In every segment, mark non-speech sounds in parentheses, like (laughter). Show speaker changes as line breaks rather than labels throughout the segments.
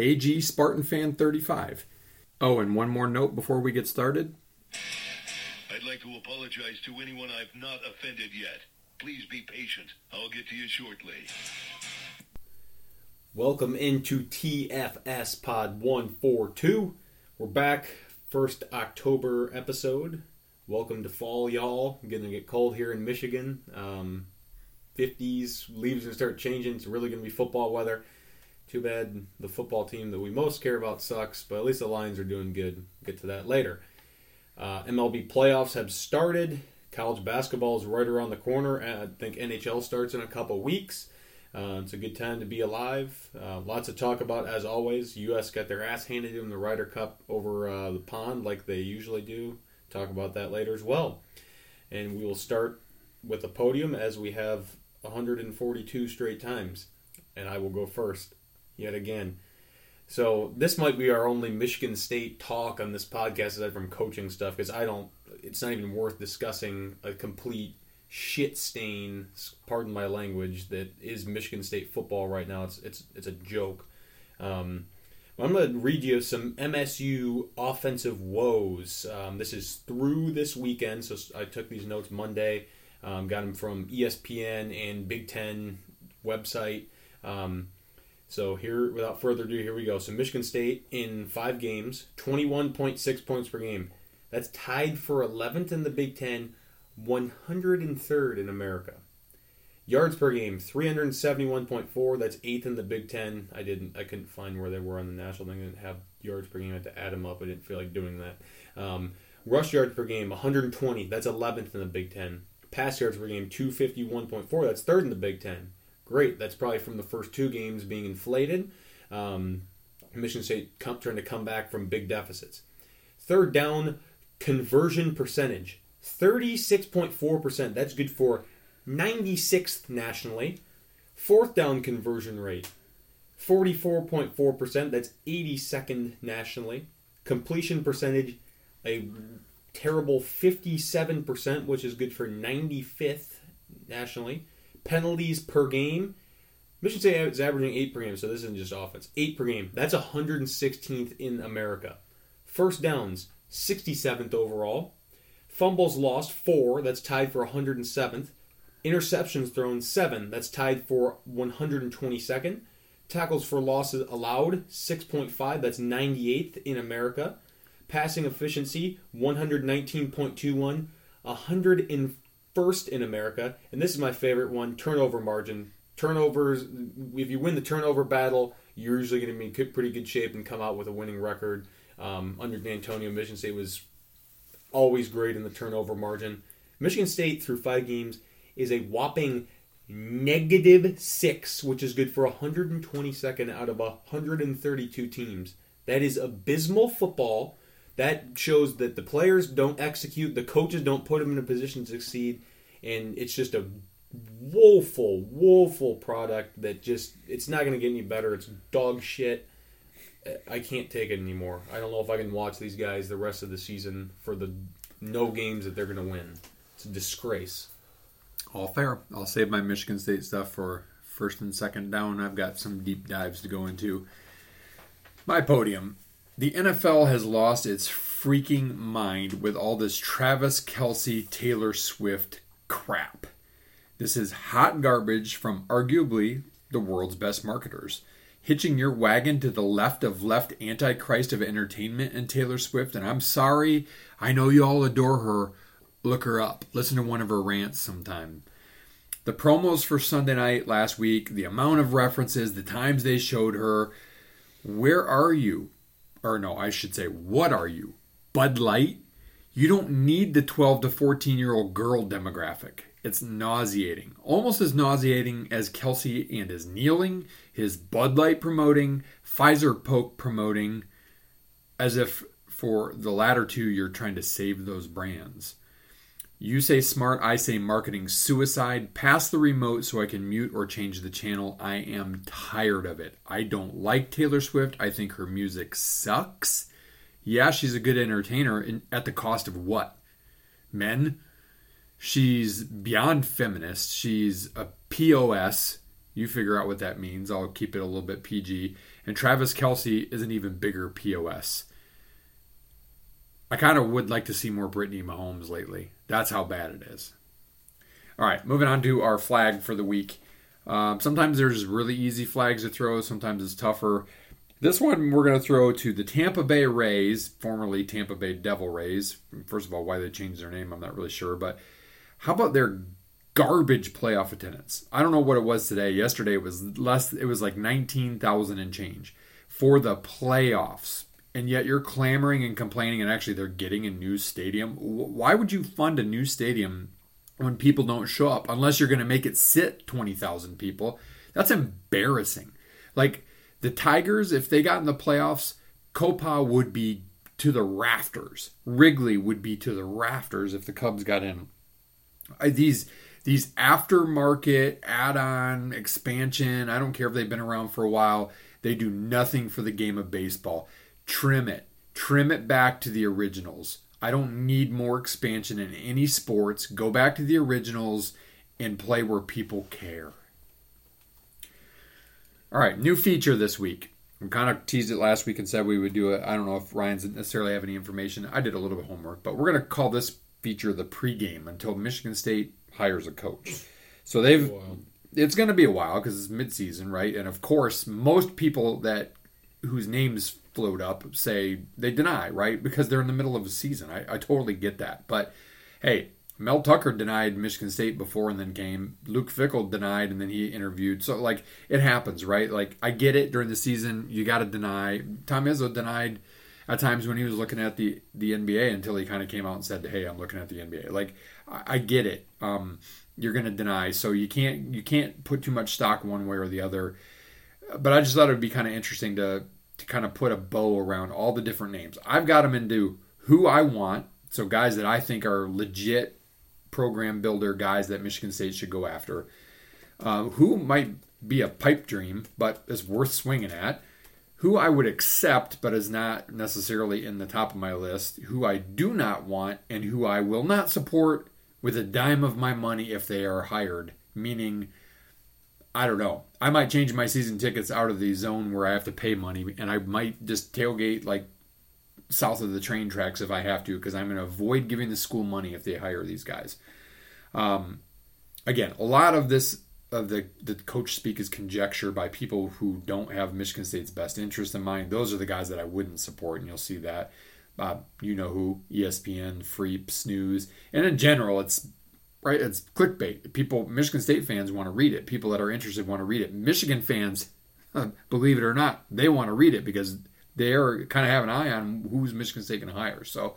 AG Spartan Fan 35. Oh, and one more note before we get started.
I'd like to apologize to anyone I've not offended yet. Please be patient. I'll get to you shortly.
Welcome into TFS Pod 142. We're back, first October episode. Welcome to fall, y'all. Getting to get cold here in Michigan. Um, 50s, leaves are gonna start changing. It's really gonna be football weather. Too bad the football team that we most care about sucks, but at least the Lions are doing good. Get to that later. Uh, MLB playoffs have started. College basketball is right around the corner. I think NHL starts in a couple weeks. Uh, it's a good time to be alive. Uh, lots to talk about as always. U.S. got their ass handed to them the Ryder Cup over uh, the pond like they usually do. Talk about that later as well. And we will start with the podium as we have 142 straight times. And I will go first yet again. So this might be our only Michigan State talk on this podcast aside from coaching stuff because I don't. It's not even worth discussing a complete shit stain. Pardon my language. That is Michigan State football right now. It's it's it's a joke. Um, I'm going to read you some MSU offensive woes. Um, this is through this weekend, so I took these notes Monday. Um, got them from ESPN and Big Ten website. Um, so here, without further ado, here we go. So Michigan State in five games, 21.6 points per game. That's tied for 11th in the Big Ten, 103rd in America. Yards per game, 371.4. That's eighth in the Big Ten. I didn't, I couldn't find where they were on the national thing. I didn't have yards per game. I had to add them up. I didn't feel like doing that. Um, rush yards per game, 120. That's 11th in the Big Ten. Pass yards per game, 251.4. That's third in the Big Ten. Great. That's probably from the first two games being inflated. Um, Michigan State come, trying to come back from big deficits. Third down conversion percentage, 36.4%. That's good for 96th nationally. Fourth down conversion rate, 44.4%. That's 82nd nationally. Completion percentage, a terrible 57%, which is good for 95th nationally. Penalties per game, Michigan State is averaging eight per game, so this isn't just offense. Eight per game. That's 116th in America. First downs, 67th overall. Fumbles lost, four. That's tied for 107th. Interceptions thrown, seven. That's tied for 122nd. Tackles for losses allowed, 6.5. That's 98th in America. Passing efficiency, 119.21. 101st in America. And this is my favorite one turnover margin. Turnovers, if you win the turnover battle, you're usually going to be in pretty good shape and come out with a winning record. Um, under Dantonio, Michigan State was always great in the turnover margin. Michigan State, through five games, is a whopping negative six, which is good for 122nd out of 132 teams. That is abysmal football. That shows that the players don't execute, the coaches don't put them in a position to succeed, and it's just a woeful, woeful product that just it's not going to get any better. It's dog shit. I can't take it anymore. I don't know if I can watch these guys the rest of the season for the no games that they're going to win. It's a disgrace.
All fair. I'll save my Michigan State stuff for first and second down. I've got some deep dives to go into. My podium. The NFL has lost its freaking mind with all this Travis Kelce, Taylor Swift crap. This is hot garbage from arguably the world's best marketers. Hitching your wagon to the left of left antichrist of entertainment and Taylor Swift, and I'm sorry, I know you all adore her. Look her up. Listen to one of her rants sometime. The promos for Sunday night last week, the amount of references, the times they showed her. Where are you? Or no, I should say, what are you? Bud Light? You don't need the 12 to 14 year old girl demographic. It's nauseating. Almost as nauseating as Kelce and his kneeling, his Bud Light promoting, Pfizer Poke promoting, as if for the latter two you're trying to save those brands. You say smart, I say marketing suicide. Pass the remote so I can mute or change the channel. I am tired of it. I don't like Taylor Swift. I think her music sucks. Yeah, she's a good entertainer in, at the cost of what? Men? She's beyond feminist. She's a POS. You figure out what that means. I'll keep it a little bit PG. And Travis Kelce is an even bigger POS. I kind of would like to see more Brittany Mahomes lately. That's how bad it is. All right, moving on to our flag for the week. Um, sometimes there's really easy flags to throw, sometimes it's tougher. This one we're going to throw to the Tampa Bay Rays, formerly Tampa Bay Devil Rays. First of all, why they changed their name, I'm not really sure. But how about their garbage playoff attendance? I don't know what it was today. Yesterday it was less. It was like 19,000 and change for the playoffs and yet you're clamoring and complaining and actually they're getting a new stadium? Why would you fund a new stadium when people don't show up unless you're going to make it sit 20,000 people? That's embarrassing. Like the tigers if they got in the playoffs copa would be to the rafters. Wrigley would be to the rafters if the cubs got in. These these aftermarket add-on expansion i don't care if they've been around for a while they do nothing for the game of baseball trim it. Trim it back to the originals. I don't need more expansion in any sports. Go back to the originals and play where people care. All right, new feature this week. We kind of teased it last week and said we would do it. I don't know if Ryan's necessarily have any information. I did a little bit of homework, but we're going to call this feature the pregame until Michigan State hires a coach. So they've. It's going to be a while because it's midseason, right? And of course, most people that whose names float up say they deny, right? Because they're in the middle of a season. I, I totally get that. But hey, Mel Tucker denied Michigan State before and then came. Luke Fickell denied and then he interviewed. So like it happens, right? Like I get it during the season. You got to deny. Tom Izzo denied at times when he was looking at the the NBA until he kind of came out and said, "Hey, I'm looking at the NBA." Like I, I get it. Um, you're going to deny, so you can't you can't put too much stock one way or the other. But I just thought it would be kind of interesting to to kind of put a bow around all the different names. I've got them into who I want, so guys that I think are legit program builder guys that Michigan State should go after. Uh, who might be a pipe dream, but is worth swinging at. Who I would accept, but is not necessarily in the top of my list. Who I do not want, and who I will not support with a dime of my money if they are hired. Meaning, I don't know. I might change my season tickets out of the zone where I have to pay money, and I might just tailgate like south of the train tracks if I have to, because I'm going to avoid giving the school money if they hire these guys. Um, again, a lot of this of the the coach speak is conjecture by people who don't have Michigan State's best interest in mind. Those are the guys that I wouldn't support, and you'll see that. Uh, you know who? ESPN, Freep, Snooze, and in general, it's right? It's clickbait. People, Michigan State fans want to read it. People that are interested want to read it. Michigan fans, believe it or not, they want to read it because they're kind of have an eye on who's Michigan State going to hire. So,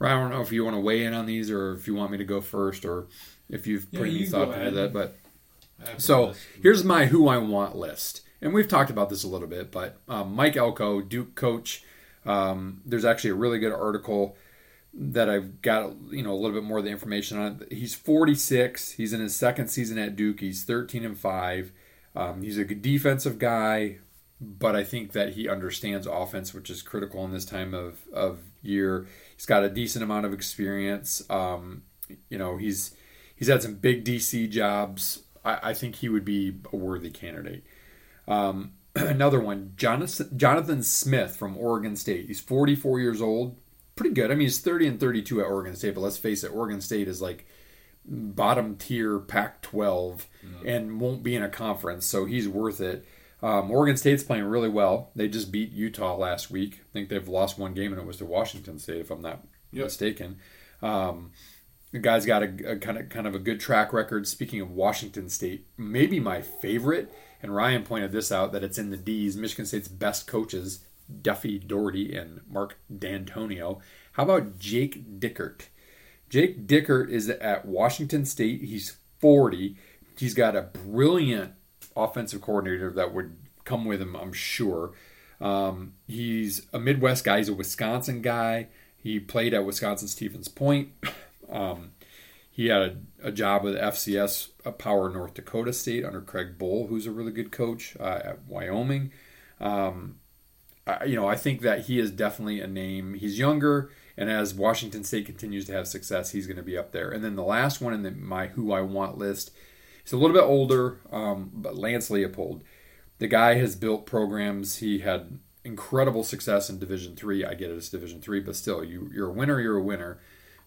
I don't know if you want to weigh in on these or if you want me to go first or if you've put yeah, any thought into that. But so here's my who I want list, and we've talked about this a little bit. But um, Mike Elko, Duke coach. Um, there's actually a really good article that I've got you know a little bit more of the information on. He's 46. He's in his second season at Duke. He's 13 and five. Um, he's a good defensive guy, but I think that he understands offense, which is critical in this time of of year. He's got a decent amount of experience. Um, you know, he's he's had some big DC jobs. I, I think he would be a worthy candidate. Um, (clears throat) another one, Jonathan, Jonathan Smith from Oregon State. He's 44 years old pretty good. I mean, he's 30 and 32 at Oregon State, but let's face it, Oregon State is like bottom tier Pac 12 mm-hmm. and won't be in a conference, so he's worth it. Um, Oregon State's playing really well. They just beat Utah last week. I think they've lost one game, and it was to Washington State, if I'm not yep. mistaken. Um, the guy's got a, a, kind of kind of a good track record. Speaking of Washington State, maybe my favorite, and Ryan pointed this out that it's in the D's. Michigan State's best coaches Duffy Daugherty and Mark Dantonio. How about Jake Dickert? Jake Dickert is at Washington State. He's 40. He's got a brilliant offensive coordinator that would come with him, I'm sure. Um, he's a Midwest guy. He's a Wisconsin guy. He played at Wisconsin Stevens Point. (coughs) Um, he had a, a, job with FCS Power North Dakota State under Craig Bohl, who's a really good coach uh, at Wyoming. Um, I, you know, I think that he is definitely a name. He's younger, and as Washington State continues to have success, he's going to be up there. And then the last one in the, my who I want list, he's a little bit older, um, but Lance Leipold. The guy has built programs. He had incredible success in Division Three. I get it, it's Division Three, but still, you you're a winner. You're a winner.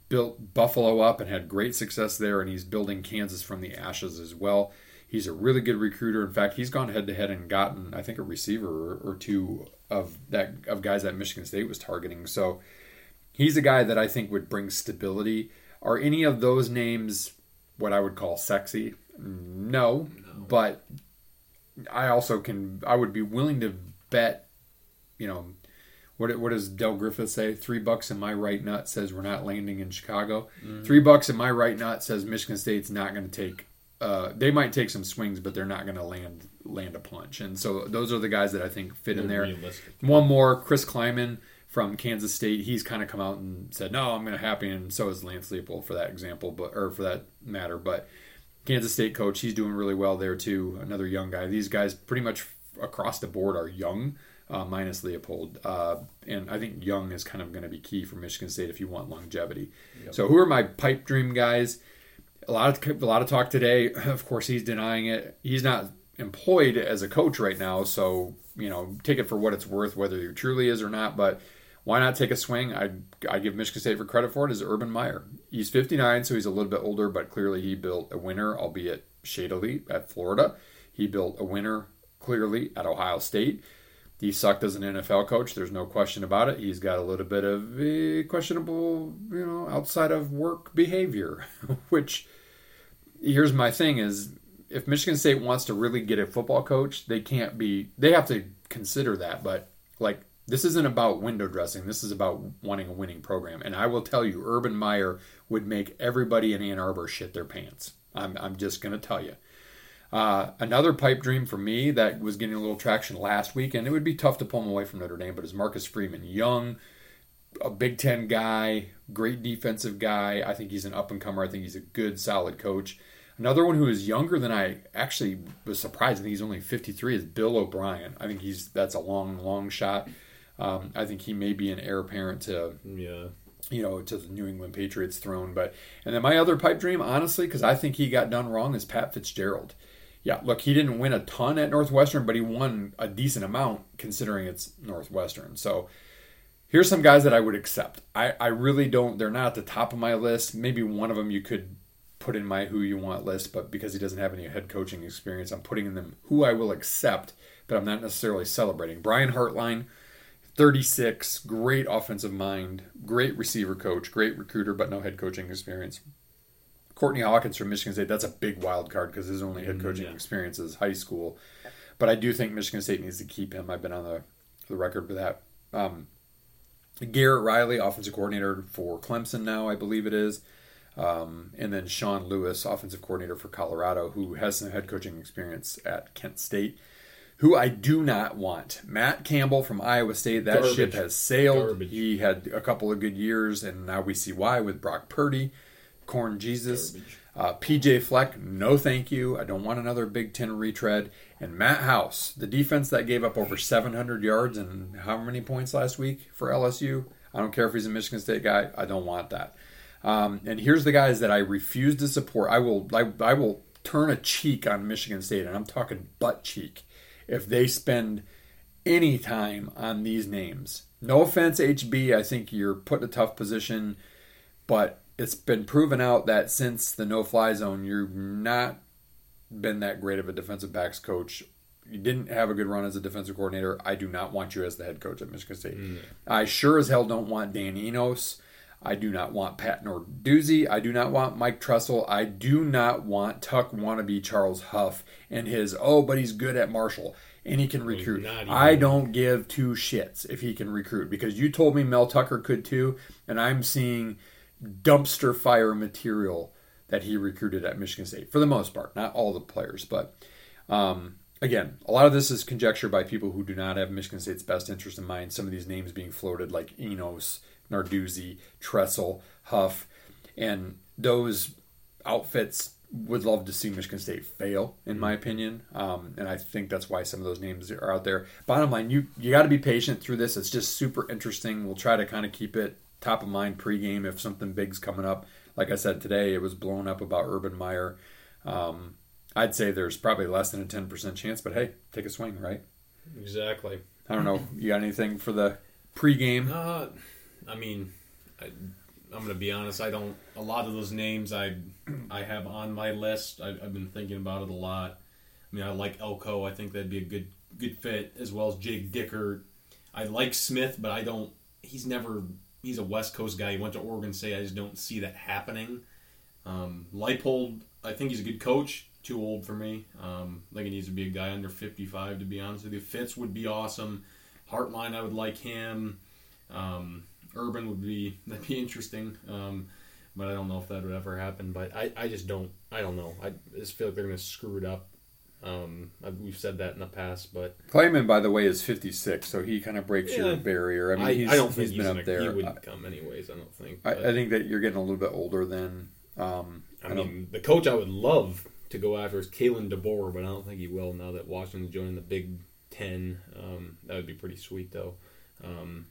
Built Buffalo up and had great success there, and he's building Kansas from the ashes as well. He's a really good recruiter. In fact, he's gone head to head and gotten, I think, a receiver or, two of that of guys that Michigan State was targeting. So he's a guy that I think would bring stability. Are any of those names what I would call sexy? No, no. but I also can. I would be willing to bet you know, what what does Del Griffith say? Three bucks in my right nut says we're not landing in Chicago. Mm-hmm. Three bucks in my right nut says Michigan State's not going to take. Uh, they might take some swings, but they're not going to land land a punch. And so those are the guys that I think fit they're in there. Realistic. One more, Chris Klieman from Kansas State. He's kind of come out and said, "No, I'm going to happy," and so is Lance Leipold for that example, but or for that matter. But Kansas State coach, he's doing really well there too. Another young guy. These guys pretty much across the board are young uh, minus Leipold. Uh, and I think Young is kind of going to be key for Michigan State if you want longevity. Yep. So who are my pipe dream guys? A lot of a lot of talk today. (clears throat) Of course, he's denying it. He's not employed as a coach right now, so you know take it for what it's worth, whether he truly is or not. But why not take a swing? I I give Michigan State for credit for it. Is Urban Meyer? He's 59, so he's a little bit older, but clearly he built a winner, albeit shadily at Florida. He built a winner clearly at Ohio State he sucked as an NFL coach. There's no question about it. He's got a little bit of eh, questionable, you know, outside of work behavior. (laughs) Which, here's my thing: is if Michigan State wants to really get a football coach, they can't be. They have to consider that. But like, this isn't about window dressing. This is about wanting a winning program. And I will tell you, Urban Meyer would make everybody in Ann Arbor shit their pants. I'm, I'm just going to tell you. Uh, another pipe dream for me that was getting a little traction last week, and it would be tough to pull him away from Notre Dame, but is Marcus Freeman. Young, a Big Ten guy, great defensive guy. I think he's an up and comer. I think he's a good, solid coach. Another one who is younger than I actually was surprised. I think he's only 53 is Bill O'Brien. I think he's that's a long, long shot. Um, I think he may be an heir apparent to
yeah
you know, to the New England Patriots throne. But and then my other pipe dream, honestly, because I think he got done wrong, is Pat Fitzgerald yeah, look, he didn't win a ton at Northwestern, but he won a decent amount considering it's Northwestern. So here's some guys that I would accept. I, I really don't, they're not at the top of my list. Maybe one of them you could put in my who you want list, but because he doesn't have any head coaching experience, I'm putting in them who I will accept, but I'm not necessarily celebrating. Brian Hartline, 36, great offensive mind, great receiver coach, great recruiter, but no head coaching experience. Courtney Hawkins from Michigan State, that's a big wild card because his only head mm, coaching yeah. experience is high school. But I do think Michigan State needs to keep him. I've been on the, the record with that. Um, Garrett Riley, offensive coordinator for Clemson now, I believe it is. Um, and then Sean Lewis, offensive coordinator for Colorado, who has some head coaching experience at Kent State. Who I do not want. Matt Campbell from Iowa State. That Garbage. ship has sailed. Garbage. He had a couple of good years, and now we see why with Brock Purdy. Corn Jesus. Uh, PJ Fleck, no thank you. I don't want another Big Ten retread. And Matt House, the defense that gave up over 700 yards and how many points last week for LSU. I don't care if he's a Michigan State guy. I don't want that. Um, and here's the guys that I refuse to support. I will I, I will turn a cheek on Michigan State, and I'm talking butt cheek, if they spend any time on these names. No offense, HB. I think you're put in a tough position, but it's been proven out that since the no fly zone, you've not been that great of a defensive backs coach. You didn't have a good run as a defensive coordinator. I do not want you as the head coach at Michigan State. Mm. I sure as hell don't want Dan Enos. I do not want Pat Narduzzi. I do not want Mike Tressel. I do not want Tuck wannabe Charles Huff and his, oh, but he's good at Marshall and he can recruit. I don't give two shits if he can recruit because you told me Mel Tucker could too, and I'm seeing – dumpster fire material that he recruited at Michigan State for the most part, not all the players, but um, again, a lot of this is conjecture by people who do not have Michigan State's best interest in mind. Some of these names being floated, like Enos, Narduzzi, Tressel, Huff, and those outfits would love to see Michigan State fail, in my opinion, um, and I think that's why some of those names are out there. Bottom line, you you got to be patient through this. It's just super interesting. We'll try to kind of keep it top of mind pregame if something big's coming up. Like I said today, it was blown up about Urban Meyer. Um, I'd say there's probably less than a ten percent chance, but hey, take a swing, right?
Exactly.
I don't know. You got anything for the pregame?
Uh, I mean, I, I'm gonna be honest. I don't. A lot of those names I I have on my list. I, I've been thinking about it a lot. I mean, I like Elko. I think that'd be a good good fit, as well as Jake Dickert. I like Smith, but I don't. He's never. He's a West Coast guy. He went to Oregon State. I just don't see that happening. Um, Leipold, I think he's a good coach. Too old for me. Um, I think he needs to be a guy under 55, to be honest with you. Fitz would be awesome. Hartline, I would like him. Um, Urban would be (laughs) that'd be interesting. Um, but I don't know if that would ever happen. But I, I just don't I don't know. I just feel like they're gonna screw it up. Um, we've said that in the past, but
Klieman, by the way, is 56, so he kind of breaks
Yeah.
your barrier. I mean,
I,
he's,
I don't think
he's been up there.
He wouldn't come anyways. I don't think.
I, I think that you're getting a little bit older than. Um,
I mean, the coach I would love to go after is Kalen DeBoer, but I don't think he will now that Washington's joining the Big Ten. Um, that would be pretty sweet, though. Um, I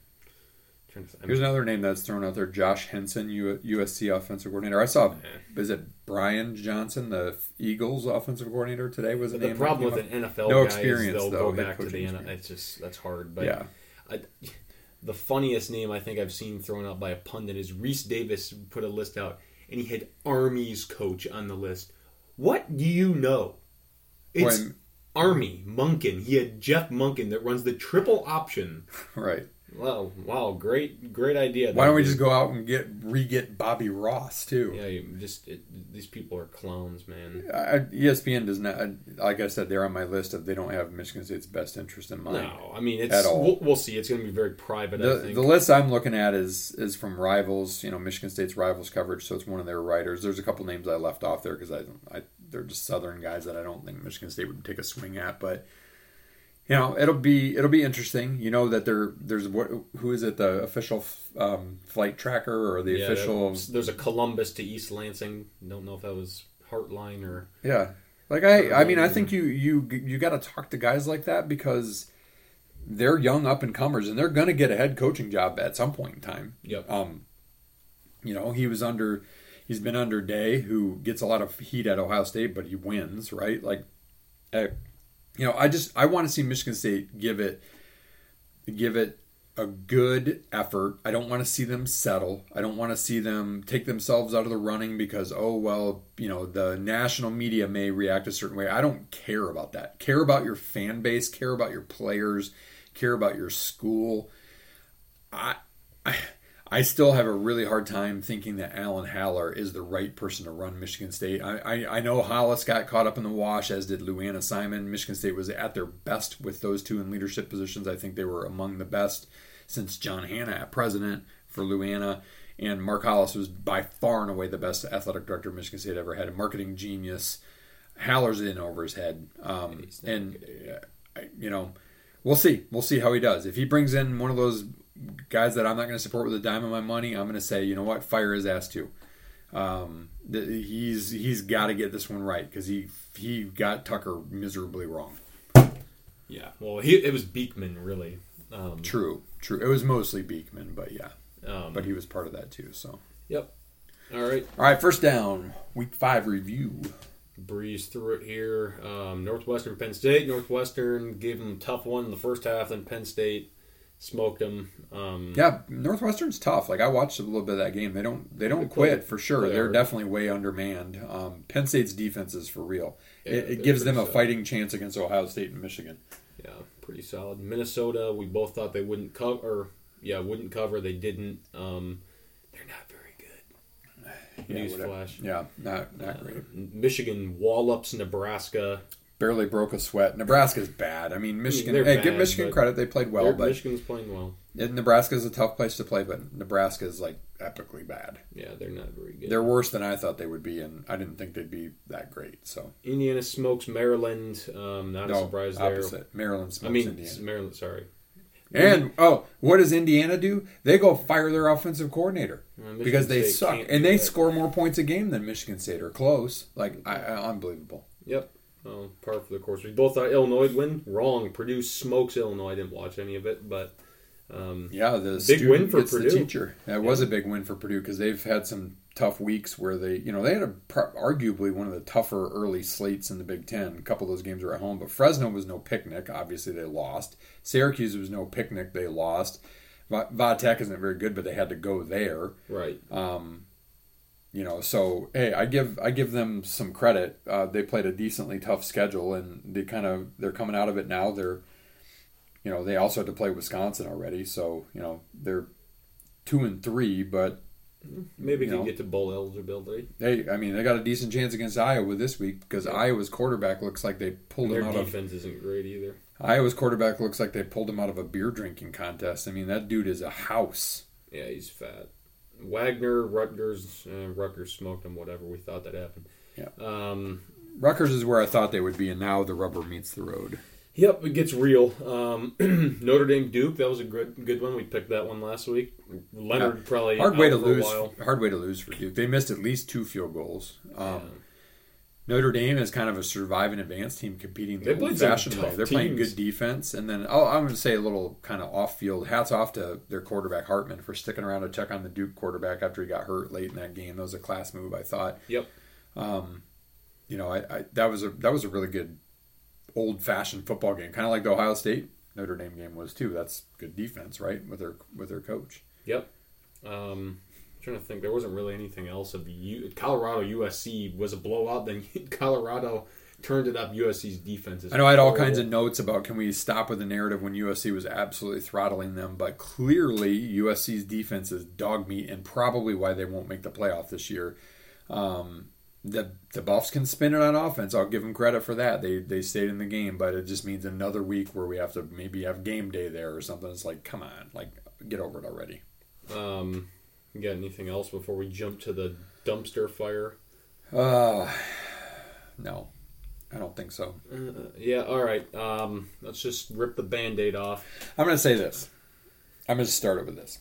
Here's another name that's thrown out there: Josh Henson, U- USC offensive coordinator. I saw, is it Brian Johnson, the Eagles offensive coordinator today? Was the,
the problem with an NFL
No experience,
they'll
though,
go back to the NFL. It's just that's hard. But
yeah,
I, the funniest name I think I've seen thrown out by a pundit is Rece Davis put a list out, and he had Army's coach on the list. What do you know? It's
When-
Army Monken. He had Jeff Monken that runs the triple option. (laughs)
right.
Wow, wow, great, great idea.
Why don't we just go out and get re-get Bobby Ross too?
Yeah, you just it, these people are clowns, man.
I, ESPN does not. Like I said, they're on my list of they don't have Michigan State's best interest in mind.
No, I mean it's
At all.
We'll, we'll see. It's going to be very private. I
The, the list I'm looking at is is from Rivals, you know, Michigan State's Rivals coverage. So it's one of their writers. There's a couple names I left off there because I, I they're just Southern guys that I don't think Michigan State would take a swing at. But you know, it'll be it'll be interesting. You know that there there's what who is it the official um, flight tracker or the
Yeah,
official
There's a Columbus to East Lansing. Don't know if that was Hartline or
Yeah. Like I I mean I think you you you got to talk to guys like that because they're young up and comers and they're going to get a head coaching job at some point in time.
Yep.
Um you know, he was under he's been under Day who gets a lot of heat at Ohio State but he wins, right? Like uh, you know, I just I want to see Michigan State give it give it a good effort. I don't want to see them settle. I don't want to see them take themselves out of the running because oh well, you know, the national media may react a certain way. I don't care about that. Care about your fan base, care about your players, care about your school. I I I still have a really hard time thinking that Alan Haller is the right person to run Michigan State. I, I, I know Hollis got caught up in the wash, as did Lou Anna Simon. Michigan State was at their best with those two in leadership positions. I think they were among the best since John Hannah at president for Lou Anna. And Mark Hollis was by far and away the best athletic director Michigan State ever had, a marketing genius. Haller's in over his head. Um, and, uh, I- you know, we'll see. We'll see how he does. If he brings in one of those guys that I'm not going to support with a dime of my money, I'm going to say, you know what, fire his ass too. Um, th- he's he's got to get this one right because he he got Tucker miserably wrong.
yeah. Well, he it was Beekman really. Um,
True, true. It was mostly Beekman, but yeah,
um,
but he was part of that too. So,
yep. All right.
all right, first down, week five review.
breeze through it here. Um, Northwestern, Penn State. Northwestern gave them a tough one in the first half, then Penn State smoked them. Um,
Yeah, Northwestern's tough. Like I watched a little bit of that game. They don't they don't
They
quit for sure. They're definitely way undermanned. Um, Penn State's defense is for real.
Yeah,
it, it gives them a
solid.
fighting chance against Ohio State and Michigan.
Yeah, pretty solid. Minnesota, we both thought they wouldn't cover. Yeah, wouldn't cover. They didn't. Um, they're not very good. (sighs)
Yeah.
Newsflash.
Yeah, not not great.
Uh, Michigan wallops Nebraska
barely broke a sweat. Nebraska's bad. I mean, Michigan.
they're
hey,
bad,
give Michigan credit; they played well, but
Michigan's playing well.
and Nebraska's a tough place to play. But Nebraska is like epically bad.
Yeah, they're not very good.
They're worse than I thought they would be, and I didn't think they'd be that great. So
Indiana smokes Maryland. Um, not a
no,
surprise there.
opposite. Maryland smokes
I mean,
Indiana.
Maryland. Sorry,
And oh, what does Indiana do? They go fire their offensive coordinator
Uh,
because they
State
suck, and they
that.
score more points a game than Michigan State or close. Like I, I, unbelievable.
Yep. Oh, par for the course. We both thought Illinois would win. Wrong. Purdue smokes Illinois. I didn't watch any of it, but um,
Yeah, the
Big win for Purdue.
the teacher. That was a big win for Purdue because they've had some tough weeks where they, you know, they had a arguably one of the tougher early slates in the Big Ten. A couple of those games were at home, but Fresno was no picnic. Obviously, they lost. Syracuse was no picnic. They lost. Va- isn't very good, but they had to go there.
right.
Um, you know, so hey, I give I give them some credit. Uh, they played a decently tough schedule, and they kind of they're coming out of it now. They're, you know, they also had to play Wisconsin already, so you know they're two and three, but
Maybe
you
can
know.
get to bowl eligibility.
they, I mean, they got a decent chance against Iowa this week because Iowa's quarterback looks like they pulled
Their
him out of
defense isn't great either.
Iowa's quarterback looks like they pulled him out of a beer drinking contest. I mean, that dude is a house.
Yeah, he's fat. Wagner, Rutgers, uh, Rutgers smoked them. Whatever. We thought that happened.
Yeah.
Um,
Rutgers is where I thought they would be, and now the rubber meets the road.
Yep, it gets real. Um, (clears throat) Notre Dame Duke, that was a good good one. We picked that one last week. Leonard
Yeah.
probably
hard way to lose. Hard way to lose for Duke. They missed at least two field goals. Um,
Yeah.
Notre Dame is kind of a surviving advanced team competing the
old
fashioned way. They're playing
teams.
good defense, and then oh, I'm going to say a little kind of off-field. Hats off to their quarterback Hartman for sticking around to check on the Duke quarterback after he got hurt late in that game. That was a class move, I thought.
Yep.
Um, you know, I, I that was a that was a really good old-fashioned football game, kind of like the Ohio State Notre Dame game was too. That's good defense, right? With their with their coach.
Yep. Um, trying to think. There wasn't really anything else of U- Colorado USC was a blowout. Then (laughs) Colorado turned it up. USC's defense is.
I know I had all kinds of notes about can we stop with the narrative when USC was absolutely throttling them, but clearly USC's defense is dog meat and probably why they won't make the playoff this year. Um, the the Buffs can spin it on offense. I'll give them credit for that. They they stayed in the game, but it just means another week where we have to maybe have game day there or something. It's like, come on, like get over it already.
Um, you got anything else before we jump to the dumpster fire?
Uh, no, I don't think so.
Uh, yeah. All right. Um, let's just rip the band-aid off.
I'm going to say this. I'm going to start it with this.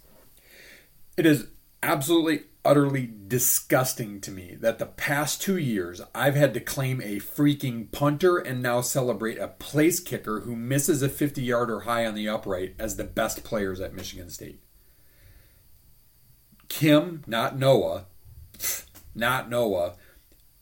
It is absolutely, utterly disgusting to me that the past two years I've had to claim a freaking punter and now celebrate a place kicker who misses a 50 yarder high on the upright as the best players at Michigan State. Kim, not Noah, not Noah,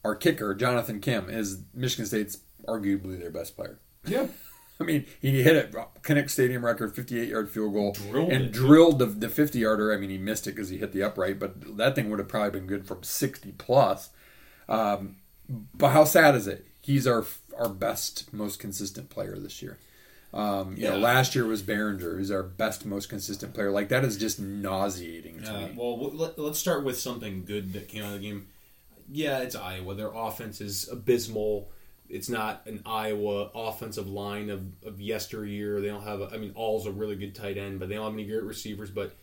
our kicker, Jonathan Kim, is Michigan State's arguably their best player.
Yeah. (laughs)
I mean, he hit it, Kinnick Stadium record, 58 yard field goal,
Drilled
and
it.
drilled the, the 50 yarder. I mean, he missed it because he hit the upright, but that thing would have probably been good from 60 plus. Um, but how sad is it? He's our our best, most consistent player this year. Um, you know,
Yeah.
last year was Baringer, who's our best, most consistent player. Like that is just nauseating to
Uh,
me.
well, w- let, let's start with something good that came out of the game. Yeah, it's Iowa. Their offense is abysmal. It's not an Iowa offensive line of, of yesteryear. They don't have. A, I mean, All's a really good tight end, but they don't have any great receivers. But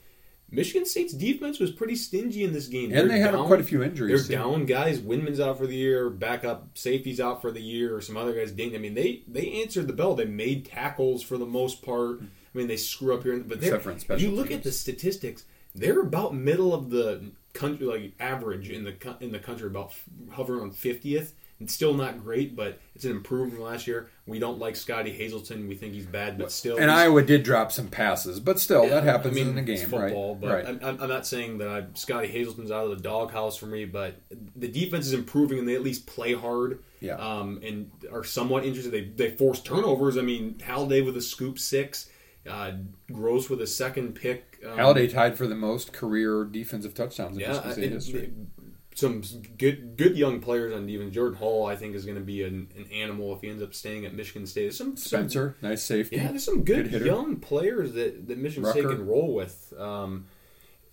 Michigan State's defense was pretty stingy in this game.
And
They're
they had
down-
quite a few injuries,
They're
too.
down guys. Windman's out for the year. Backup safety's out for the year. Or some other guys dinged. I mean, they they answered the bell. They made tackles for the most part. I mean, they screw up here, but they're-
Except for in
you look
teams.
at the statistics. They're about middle of the country, like average in the in the country, about hovering on fiftieth. It's still not great, but it's an improvement from last year. We don't like Scotty Hazelton. We think he's bad, but still,
And Iowa did drop some passes, but still,
yeah,
that happens
I mean,
in the
it's
game,
football,
right?
But
right.
I'm, I'm not saying that I, Scotty Hazelton's out of the doghouse for me, but the defense is improving and they at least play hard.
Yeah.
Um, and are somewhat interested. They they force turnovers. I mean, Haladay with a scoop six, uh, Gross with a second pick. Um,
Haladay tied for the most career defensive touchdowns in
yeah,
Michigan State history.
Some good good young players on defense. Jordan Hall, I think, is going to be an, an animal if he ends up staying at Michigan State. There's some some-
Spencer, nice safety.
yeah, there's some good,
Good
young players that, that Michigan State can roll with. Um,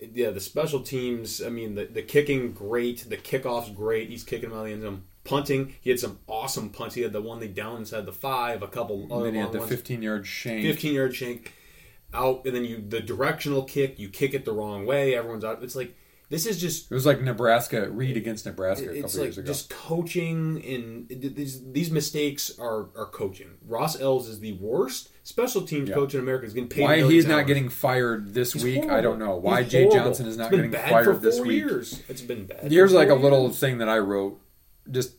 yeah, the special teams. I mean, the, the kicking great, the kickoffs great. He's kicking them out of the end zone. punting. He had some awesome punts. He had the one they down inside the five, a couple
And
other
then he had the
ones.
15 yard shank.
15 yard shank out, and then you the directional kick. You kick it the wrong way. Everyone's out. It's like this is just
It was like Nebraska, Reed against Nebraska a couple
like
years ago.
just coaching and these these mistakes are are coaching. Ross Els is the worst special teams
Yeah.
coach in America. He's getting paid.
Why he's not getting fired this
He's
week, I don't know. Why
He's
Jay
horrible.
Johnson is not getting fired
for
this week.
Years. It's been bad.
Here's like a little
years.
thing that I wrote. Just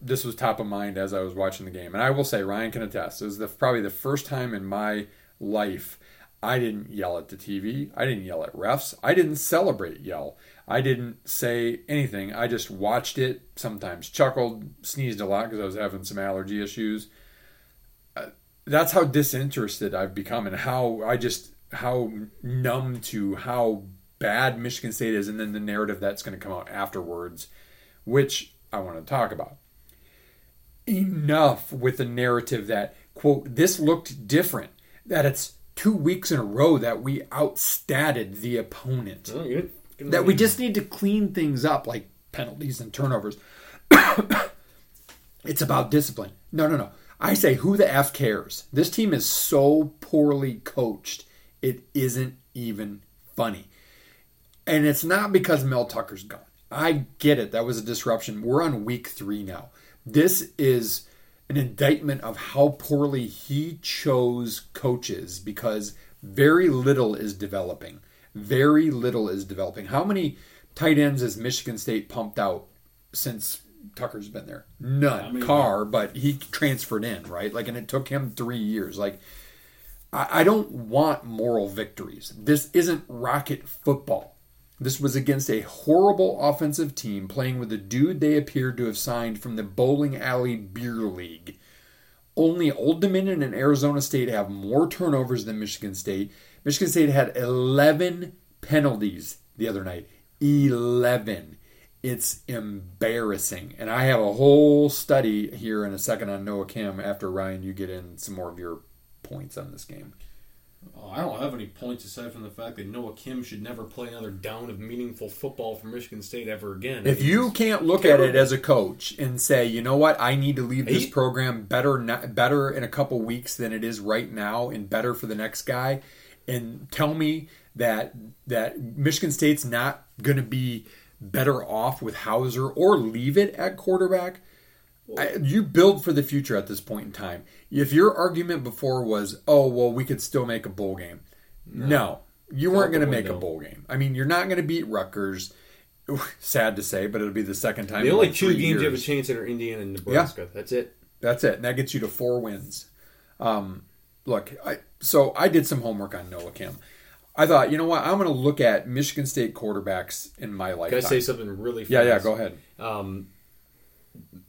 this was top of mind as I was watching the game, and I will say Ryan can attest. It was the probably the first time in my life I didn't yell at the TV. I didn't yell at refs. I didn't celebrate yell. I didn't say anything. I just watched it. Sometimes chuckled, sneezed a lot because I was having some allergy issues. Uh, That's how disinterested I've become, and how I just how numb to how bad Michigan State is, and then the narrative that's going to come out afterwards, which I want to talk about. Enough with the narrative that quote this looked different. That it's two weeks in a row that we outstatted the opponent
didn't-
that we just need to clean things up like penalties and turnovers. (coughs) it's about discipline. No, no, no. I say, who the F cares? This team is so poorly coached, it isn't even funny. And it's not because Mel Tucker's gone. I get it. That was a disruption. We're on week three now. This is an indictment of how poorly he chose coaches because very little is developing. Very little is developing. How many tight ends has Michigan State pumped out since Tucker's been there? None. Carr, but he transferred in, right? Like, and it took him three years. Like, I, I don't want moral victories. This isn't rocket football. This was against a horrible offensive team playing with a dude they appeared to have signed from the bowling alley beer league. Only Old Dominion and Arizona State have more turnovers than Michigan State. Michigan State had 11 penalties the other night. 11. It's embarrassing. And I have a whole study here in a second on Noah Kim after Ryan, you get in some more of your points on this game.
Oh, I don't have any points aside from the fact that Noah Kim should never play another down of meaningful football for Michigan State ever again.
If you can't look at it as a coach and say, you know what, I need to leave this program better, better in a couple weeks than it is right now, and better for the next guy, and tell me that that Michigan State's not going to be better off with Houser, or leave it at quarterback. I, you build for the future at this point in time. If your argument before was, "Oh, well, we could still make a bowl game," no, you weren't going to make a bowl game. I mean, you're not going to beat Rutgers. (laughs) Sad to say, but it'll be the second time.
the only
like
two games you have a chance at are Indiana and Nebraska. That's it.
That's it. And that gets you to four wins. Um, look, I, so I did some homework on Noah Kim. I thought, you know what? I'm going to look at Michigan State quarterbacks in my
life.
Can.
I say something really fast?
yeah, yeah. Go ahead.
Um,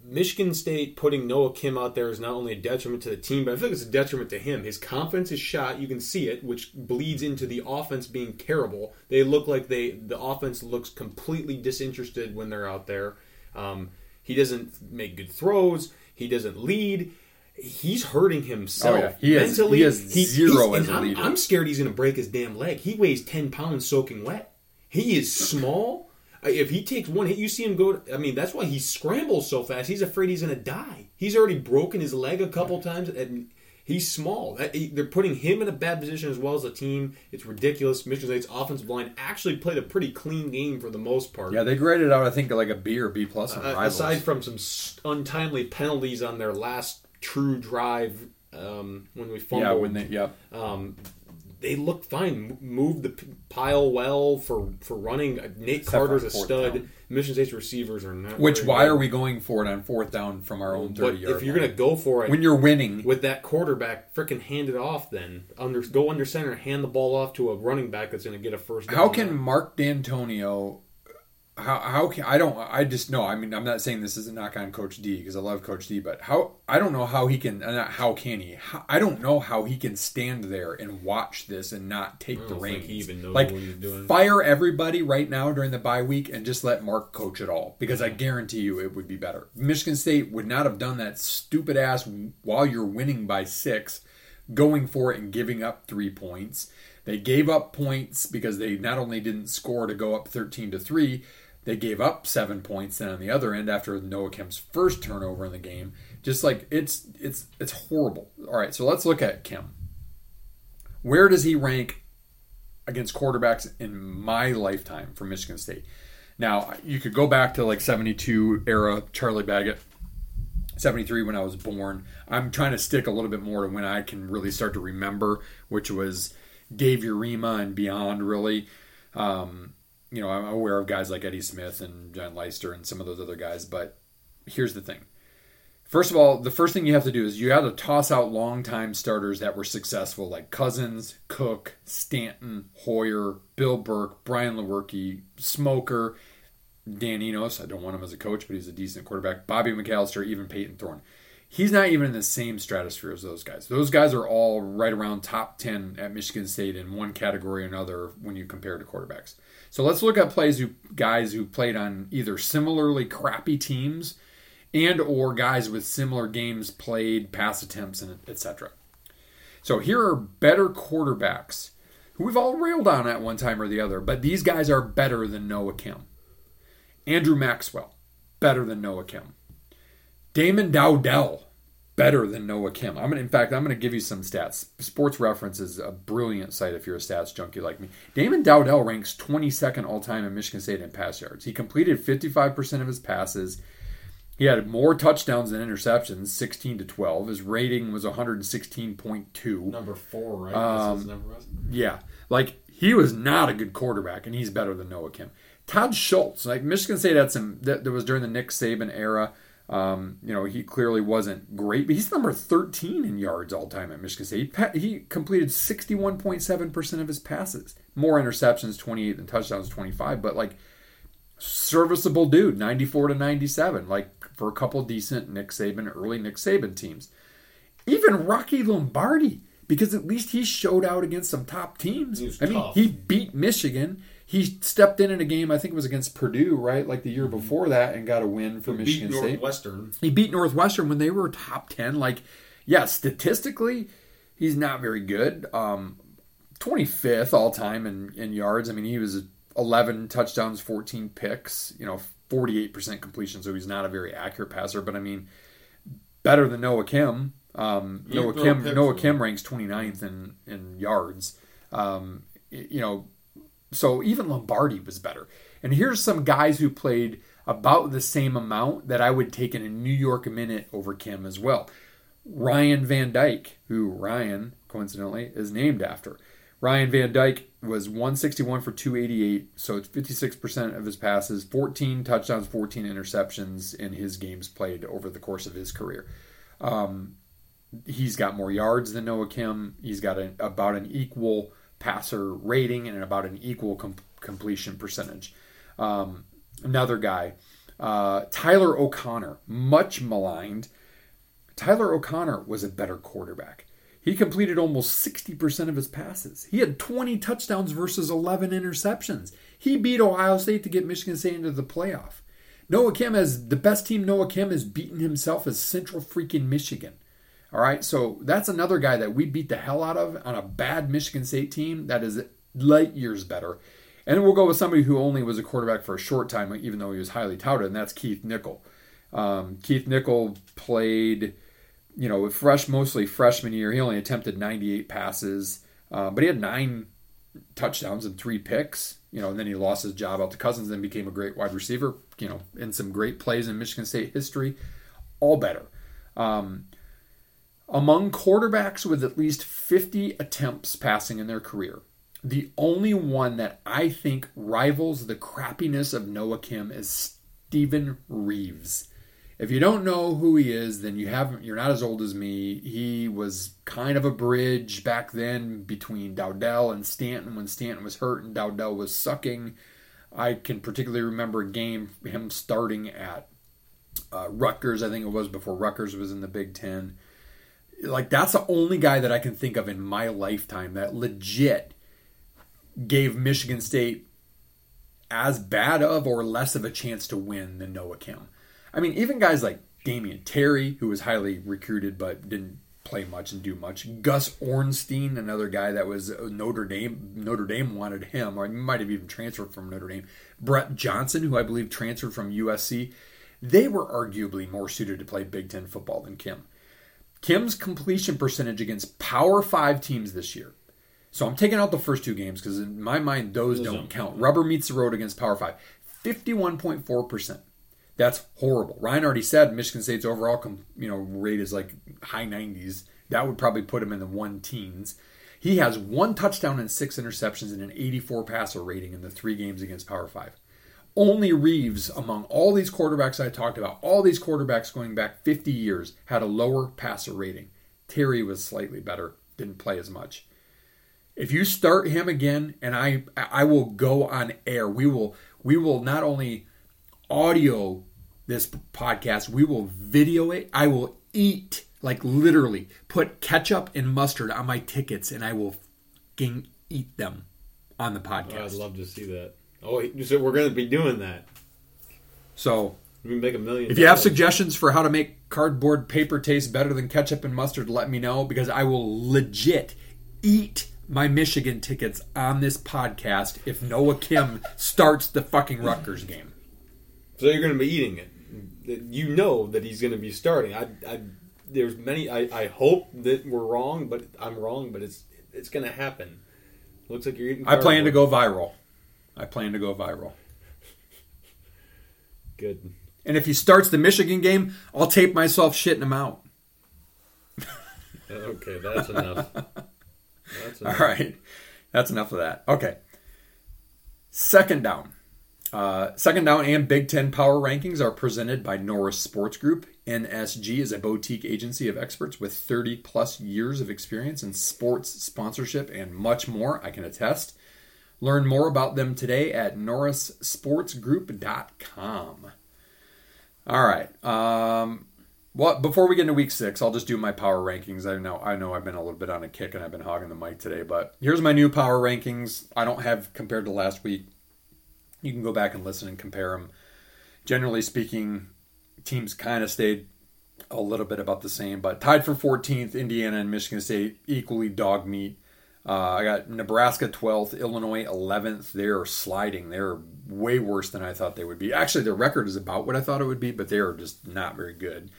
Michigan State putting Noah Kim out there is not only a detriment to the team, but I feel like it's a detriment to him. His confidence is shot. You can see it, which bleeds into the offense being terrible. They look like they the offense looks completely disinterested when they're out there. Um, he doesn't make good throws. He doesn't lead. He's hurting himself
Oh, yeah. He has-
mentally.
he has zero
he's-
as a
I'm,
leader.
I'm scared he's going to break his damn leg. He weighs ten pounds soaking wet. He is small. If he takes one hit, you see him go. I mean, that's why he scrambles so fast. He's afraid he's going to die. He's already broken his leg a couple times, and he's small. They're putting him in a bad position as well as the team. It's ridiculous. Michigan State's offensive line actually played a pretty clean game for the most part.
Yeah, they graded out, I think, like a B or B plus
Uh, aside from some untimely penalties on their last true drive um, when we fumbled.
yeah, when they, yep.
Um, they look fine. Move the pile well for for running. Uh, Nate
Except
Carter's a stud.
down.
Mission State's receivers are not.
Which, why
good.
are we going for it on fourth down from our own 30
But
yard
if you're going to go for it
When you're winning,
with that quarterback, freaking hand it off. Then under go under center, hand the ball off to a running back that's going to get a first. down.
how can Mark Dantonio how how can I don't I just know I mean I'm not saying this is a knock on Coach D because I love Coach D but how I don't know how he can uh, not how can he how, I don't know how he can stand there and watch this and not take the reins
he even knows
like
what he's doing.
fire everybody right now during the bye week and just let Mark coach it all because I guarantee you it would be better. Michigan State would not have done that stupid ass while you're winning by six going for it and giving up three points. They gave up points because they not only didn't score to go up 13 to 3 They gave up seven points then on the other end after Noah Kemp's first turnover in the game. Just like it's it's it's horrible. All right, so let's look at Kim. Where does he rank against quarterbacks in my lifetime for Michigan State? Now you could go back to like '72 era Charlie Baggett, '73 when I was born. I'm trying to stick a little bit more to when I can really start to remember, which was Dave Yarema and beyond. Really, um, you know, I'm aware of guys like Eddie Smith and John Leister and some of those other guys. But here's the thing: First of all, the first thing you have to do is you have to toss out longtime starters that were successful, like Cousins, Cook, Stanton, Hoyer, Bill Burke, Brian Lewerke, Smoker, Dan Enos. I don't want him as a coach, but he's a decent quarterback. Bobby McAllister, even Payton Thorne. He's not even in the same stratosphere as those guys. Those guys are all right around top 10 at Michigan State in one category or another when you compare to quarterbacks. So let's look at plays who guys who played on either similarly crappy teams and or guys with similar games played, pass attempts, and etc. So here are better quarterbacks who we've all railed on at one time or the other, but these guys are better than Noah Kim. Andrew Maxwell, better than Noah Kim. Damon Dowdell, better than Noah Kim. I'm gonna, in fact, I'm going to give you some stats. Sports Reference is a brilliant site if you're a stats junkie like me. Damon Dowdell ranks 22nd all time in Michigan State in pass yards. He completed 55% of his passes. He had more touchdowns than interceptions, 16 to 12. His rating was 116.2.
Number four, right?
Um? Yeah. Like, he was not a good quarterback, and he's better than Noah Kim. Todd Schultz, like, Michigan State had some, that, that was during the Nick Saban era. Um, you know, he clearly wasn't great, but he's number 13 in yards all time at Michigan State. He, he completed 61.7% of his passes. More interceptions, 28 than touchdowns, 25. But, like, serviceable dude, 94 to 97, like for a couple decent Nick Saban, early Nick Saban teams. Even Rocky Lombardi, because at least he showed out against some top teams. I mean, he beat Michigan. He stepped in in a game, I think it was against Purdue, right? Like the year before that, and got a win for
Beat
Michigan State.
Northwestern.
He beat Northwestern when they were top 10. Like, yeah, statistically, he's not very good. Um, 25th all time in, in yards. I mean, he was 11 touchdowns, 14 picks, you know, 48% completion. So he's not a very accurate passer, but I mean, better than Noah Kim. Um, Noah Kim Noah Kim ranks 29th in, in yards. Um, you know, so even Lombardi was better. And here's some guys who played about the same amount that I would take in a New York minute over Kim as well. Ryan Van Dyke, who Ryan, coincidentally, is named after. Ryan Van Dyke was 161 for 288, so it's 56% of his passes, 14 touchdowns, 14 interceptions in his games played over the course of his career. Um, he's got more yards than Noah Kim. He's got a, about an equal passer rating and about an equal com- completion percentage. Um, another guy, uh, Tyler O'Connor, much maligned. Tyler O'Connor was a better quarterback. He completed almost 60% of his passes. He had 20 touchdowns versus 11 interceptions. He beat Ohio State to get Michigan State into the playoff. Noah Kim has the best team Noah Kim has beaten himself as Central freaking Michigan. All right, so that's another guy that we beat the hell out of on a bad Michigan State team that is light years better. And we'll go with somebody who only was a quarterback for a short time, even though he was highly touted, and that's Keith Nichol. Um, Keith Nichol played, you know, fresh mostly freshman year. He only attempted 98 passes, uh, but he had nine touchdowns and three picks. You know, and then he lost his job out to Cousins, then became a great wide receiver. You know, in some great plays in Michigan State history, all better. Um, among quarterbacks with at least 50 attempts passing in their career, the only one that I think rivals the crappiness of Noah Kim is Stephen Reeves. If you don't know who he is, then you haven't you're not as old as me. He was kind of a bridge back then between Dowdell and Stanton when Stanton was hurt and Dowdell was sucking. I can particularly remember a game him starting at uh, Rutgers, I think it was before Rutgers was in the Big Ten. Like that's the only guy that I can think of in my lifetime that legit gave Michigan State as bad of or less of a chance to win than Noah Kim. I mean, even guys like Damion Terry, who was highly recruited but didn't play much and do much. Gus Ornstein, another guy that was uh, Notre Dame. Notre Dame wanted him, or he might have even transferred from Notre Dame. Brett Johnson, who I believe transferred from USC. They were arguably more suited to play Big Ten football than Kim. Kim's completion percentage against Power Five teams this year. So I'm taking out the first two games because in my mind those
Those
don't
don't
count. Rubber meets the road against Power Five. 51.4%. That's horrible. Ryan already said Michigan State's overall com- you know rate is like high 90s. That would probably put him in the one teens. He has one touchdown and six interceptions and an 84 passer rating in the three games against Power 5. Only Reeves, among all these quarterbacks I talked about, all these quarterbacks going back 50 years, had a lower passer rating. Terry was slightly better, didn't play as much. If you start him again, and I I will go on air. We will we will not only audio this podcast, we will video it. I will eat like literally put ketchup and mustard on my tickets, and I will eat them on the
oh,
podcast.
I'd love to see that. Oh, you said we're going to be doing that.
so
We make a million.
If you have
dollars.
suggestions for how to make cardboard paper taste better than ketchup and mustard, let me know because I will legit eat my Michigan tickets on this podcast if Noah Kim starts the fucking Rutgers game.
so you're going to be eating it. You know that he's going to be starting. I, I there's many. I, I hope that we're wrong, but I'm wrong. But it's it's going to happen. Looks like you're eating.
I plan to go viral. I plan to go viral.
Good.
And if he starts the Michigan game, I'll tape myself shitting him out. (laughs)
Okay, that's enough. (laughs) That's enough.
right. That's enough of that. Okay. Second down. Uh, second down and Big Ten power rankings are presented by Norris Sports Group. NSG is a boutique agency of experts with 30 plus years of experience in sports sponsorship and much more. I can attest. Learn more about them today at norrissportsgroup.com. All right. Um, well, before we get into week six, I'll just do my power rankings. I know I know I've been a little bit on a kick and I've been hogging the mic today, but here's my new power rankings. I don't have compared to last week. You can go back and listen and compare them. Generally speaking, teams kind of stayed a little bit about the same, but tied for 14th, Indiana and Michigan State equally dog meat. Uh, I got Nebraska 12th, Illinois 11th. They're sliding. They're way worse than I thought they would be. Actually, their record is about what I thought it would be, but they are just not very good.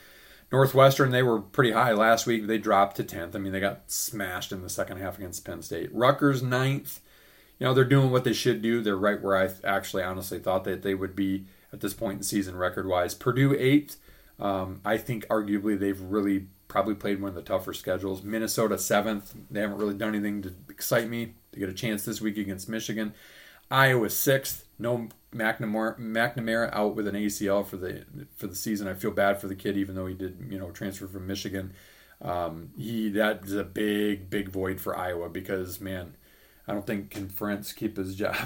Northwestern, they were pretty high last week. They dropped to 10th. I mean, they got smashed in the second half against Penn State. Rutgers, 9th. You know, they're doing what they should do. They're right where I actually honestly thought that they would be at this point in season record wise. Purdue, 8th. Um, I think arguably they've really probably played one of the tougher schedules. Minnesota, 7th. They haven't really done anything to excite me to get a chance this week against Michigan. Iowa, 6th. No McNamara, McNamara out with an ACL for the for the season. I feel bad for the kid, even though he did you know transfer from Michigan. Um, he that is a big big void for Iowa because man, I don't think can Ferentz keep his (laughs) job.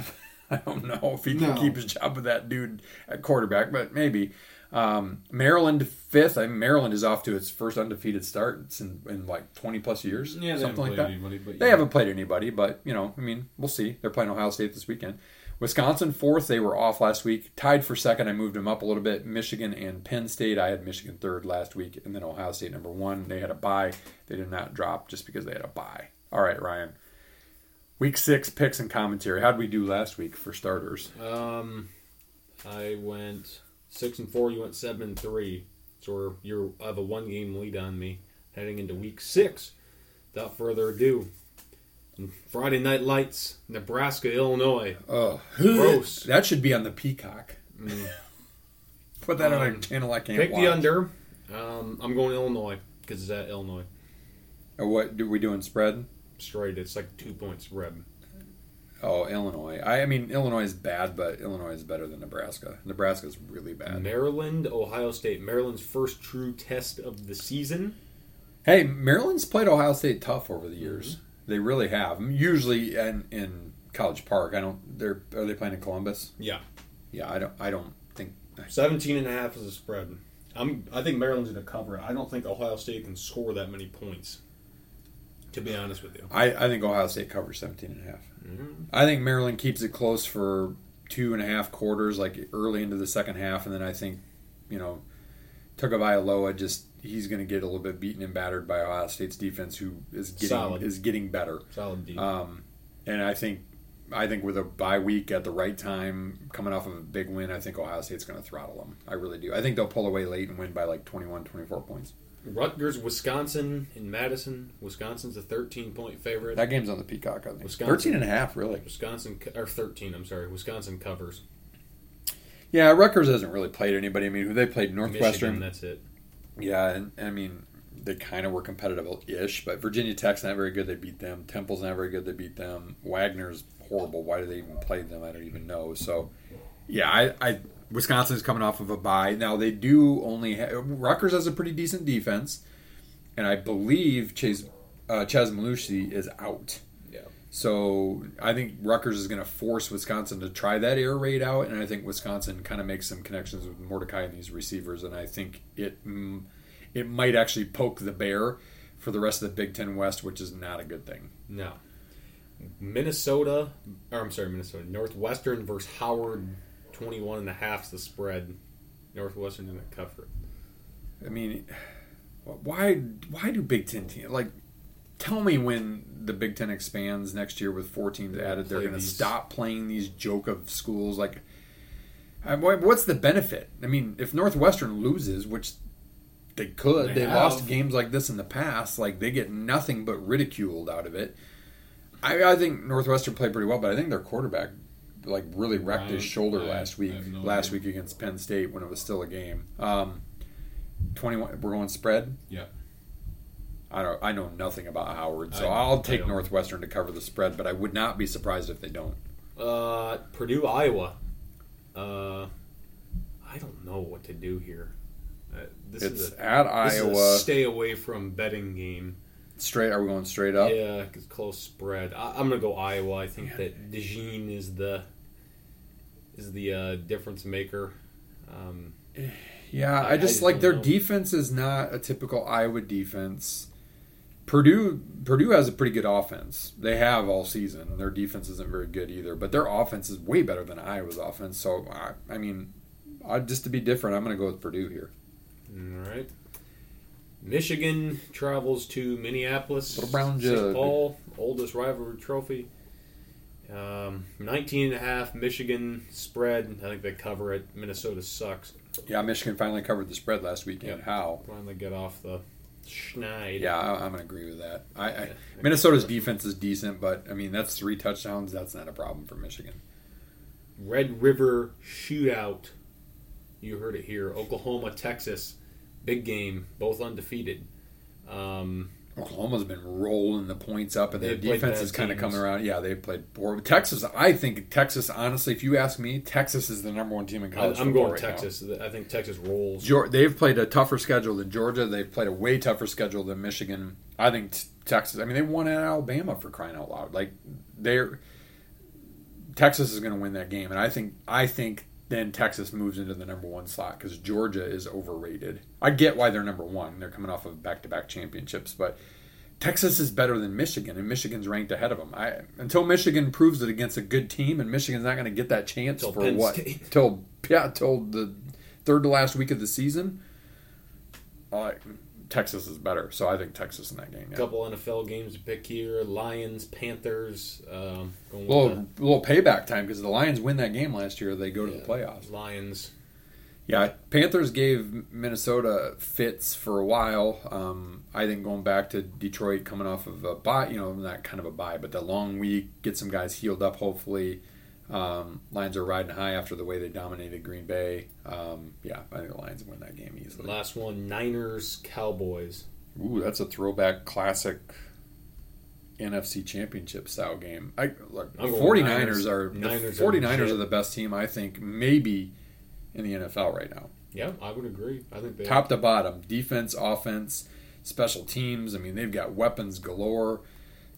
I don't know if he can
No.
keep his job with that dude at quarterback, but maybe. Um, Maryland fifth. I mean, Maryland is off to its first undefeated start It's in, in like twenty plus years.
Yeah, they
something like
haven't
that.
played anybody, but
They
yeah.
haven't played anybody, but you know, I mean, we'll see. They're playing Ohio State this weekend. Wisconsin fourth. They were off last week. Tied for second. I moved them up a little bit. Michigan and Penn State. I had Michigan third last week, and then Ohio State number one. They had a bye. They did not drop just because they had a bye. All right, Ryan. Week six picks and commentary. How'd we do last week for starters?
Um, I went six and four. You went seven and three. So you're I have a one game lead on me heading into week six. Without further ado, Friday Night Lights, Nebraska, Illinois.
Oh,
Gross.
That should be on the Peacock. (laughs) Put that on a
Um,
channel I can't
Pick
watch.
the under. Um, I'm going Illinois because it's at Illinois.
Or what do we doing spread?
Straight, it's like two point spread.
Oh, Illinois. I, I mean, Illinois is bad, but Illinois is better than Nebraska. Nebraska is really bad.
Maryland, Ohio State. Maryland's first true test of the season.
Hey, Maryland's played Ohio State tough over the mm-hmm. years. They really have. Usually in in College Park. I don't. They're are they playing in Columbus?
Yeah,
Yeah, I don't. I don't think.
17 and a half is a spread. I'm. I think Maryland's going to cover it. I don't think Ohio State can score that many points. To be honest with you.
I, I think Ohio State covers 17 and a half. I think Maryland keeps it close for two and a half quarters, like early into the second half, and then I think, you know, Tagovailoa just he's going to get a little bit beaten and battered by Ohio State's defense, who is getting
Solid.
is getting better.
Solid D.
Um, and I think I think with a bye week at the right time, coming off of a big win, I think Ohio State's going to throttle them. I really do. I think they'll pull away late and win by like 21, 24 points.
Rutgers, Wisconsin in Madison. Wisconsin's a 13 point favorite.
That game's on the Peacock, I think.
Wisconsin.
13 and a half, really.
Wisconsin or 13. I'm sorry. Wisconsin covers.
Yeah, Rutgers hasn't really played anybody. I mean, who they played Northwestern.
Michigan. That's it.
Yeah, and, and I mean, they kind of were competitive-ish, but Virginia Tech's not very good. They beat them. Temple's not very good. They beat them. Wagner's horrible. Why do they even play them? I don't even know. So, yeah, I, I Wisconsin's coming off of a bye. Now they do only ha- Rutgers has a pretty decent defense, and I believe Chase uh, Chaz Mellusi is out.
Yeah.
So I think Rutgers is going to force Wisconsin to try that air raid out, and I think Wisconsin kind of makes some connections with Mordecai and these receivers, and I think it mm, it might actually poke the bear for the rest of the Big Ten West, which is not a good thing.
No. Minnesota, or I'm sorry, Minnesota. Northwestern versus Howard. 21 and a half's the spread. Northwestern didn't cover it.
I mean, why why do Big Ten teams like? Tell me when the Big Ten expands next year with four teams added, they're going to stop playing these joke of schools. Like, what's the benefit? I mean, if Northwestern loses, which they could,
They
they, lost games like this in the past. Like, they get nothing but ridiculed out of it. I, I think Northwestern played pretty well, but I think their quarterback like really wrecked his shoulder
I-
last week.
No
last
idea.
week against Penn State when it was still a game. Um, Twenty-one. We're going spread.
Yeah.
I don't. I know nothing about Howard, so
I-
I'll take. Northwestern to cover the spread. But I would not be surprised if they don't.
Uh, Purdue, Iowa. Uh, I don't know what to do here. Uh, this
It's
is a,
at
this is a
Iowa.
stay away from betting game.
Straight. Are we going straight up?
Yeah, 'cause close spread. I, I'm gonna go Iowa. I think that DeJean is the is the uh, difference maker. Um,
Yeah,
I-
I, just like their
know.
defense is not a typical Iowa defense. Purdue Purdue has a pretty good offense. They have all season. Their defense isn't very good either, but their offense is way better than Iowa's offense. So I, I mean, I, just to be different, I'm going to go with Purdue here.
all right. Michigan travels to Minneapolis. St. Paul, oldest rivalry trophy. Um, 19 and a half Michigan spread. I think they cover it. Minnesota sucks.
Yeah, Michigan finally covered the spread last weekend. How?
Finally get off the schneid.
Yeah, I, I'm going to agree with that. I, I
Yeah.
Minnesota's defense is decent, but I mean that's three touchdowns. That's not a problem for Michigan.
Red River Shootout. You heard it here. Oklahoma, Texas. Big game. Both undefeated. Um,
Oklahoma's been rolling the points up, and their
They've
defense is kind of coming around. Yeah, they've played poor. Texas, I think Texas. Honestly, if you ask me, Texas is the number one team in
I,
college.
I'm going
right now.
Texas. I think Texas rolls.
They've played a tougher schedule than Georgia. They've played a way tougher schedule than Michigan. I think t- Texas. I mean, they won at Alabama for crying out loud. Like they're Texas is going to win that game, and I think I think then Texas moves into the number one slot because Georgia is overrated. I get why they're number one. They're coming off of back to back championships, but Texas is better than Michigan, and Michigan's ranked ahead of them. I, until Michigan proves it against a good team, and Michigan's not going to get that chance
Till
for
Penn
what
State.
till yeah till the third to last week of the season. Texas is better, so I think Texas in that game.
A
Yeah.
couple NFL games to pick here: Lions, Panthers. Um, going
little little payback time because the Lions win that game last year. They go to
the-
the playoffs.
Lions.
Yeah, Panthers gave Minnesota fits for a while. Um, I think going back to Detroit, coming off of a bye, you know, not kind of a bye, but the long week, get some guys healed up. Hopefully, um, Lions are riding high after the way they dominated Green Bay. Um, yeah, I think the Lions win that game easily.
Last one: Niners, Cowboys.
Ooh, that's a throwback classic NFC Championship style game. I look,
I'm going
49ers
Niners.
are
Niners
the
are
49ers are the best team I think maybe in the NFL right now.
Yeah, I would agree. I think they
Top to bottom, defense, offense, special teams. I mean, they've got weapons galore.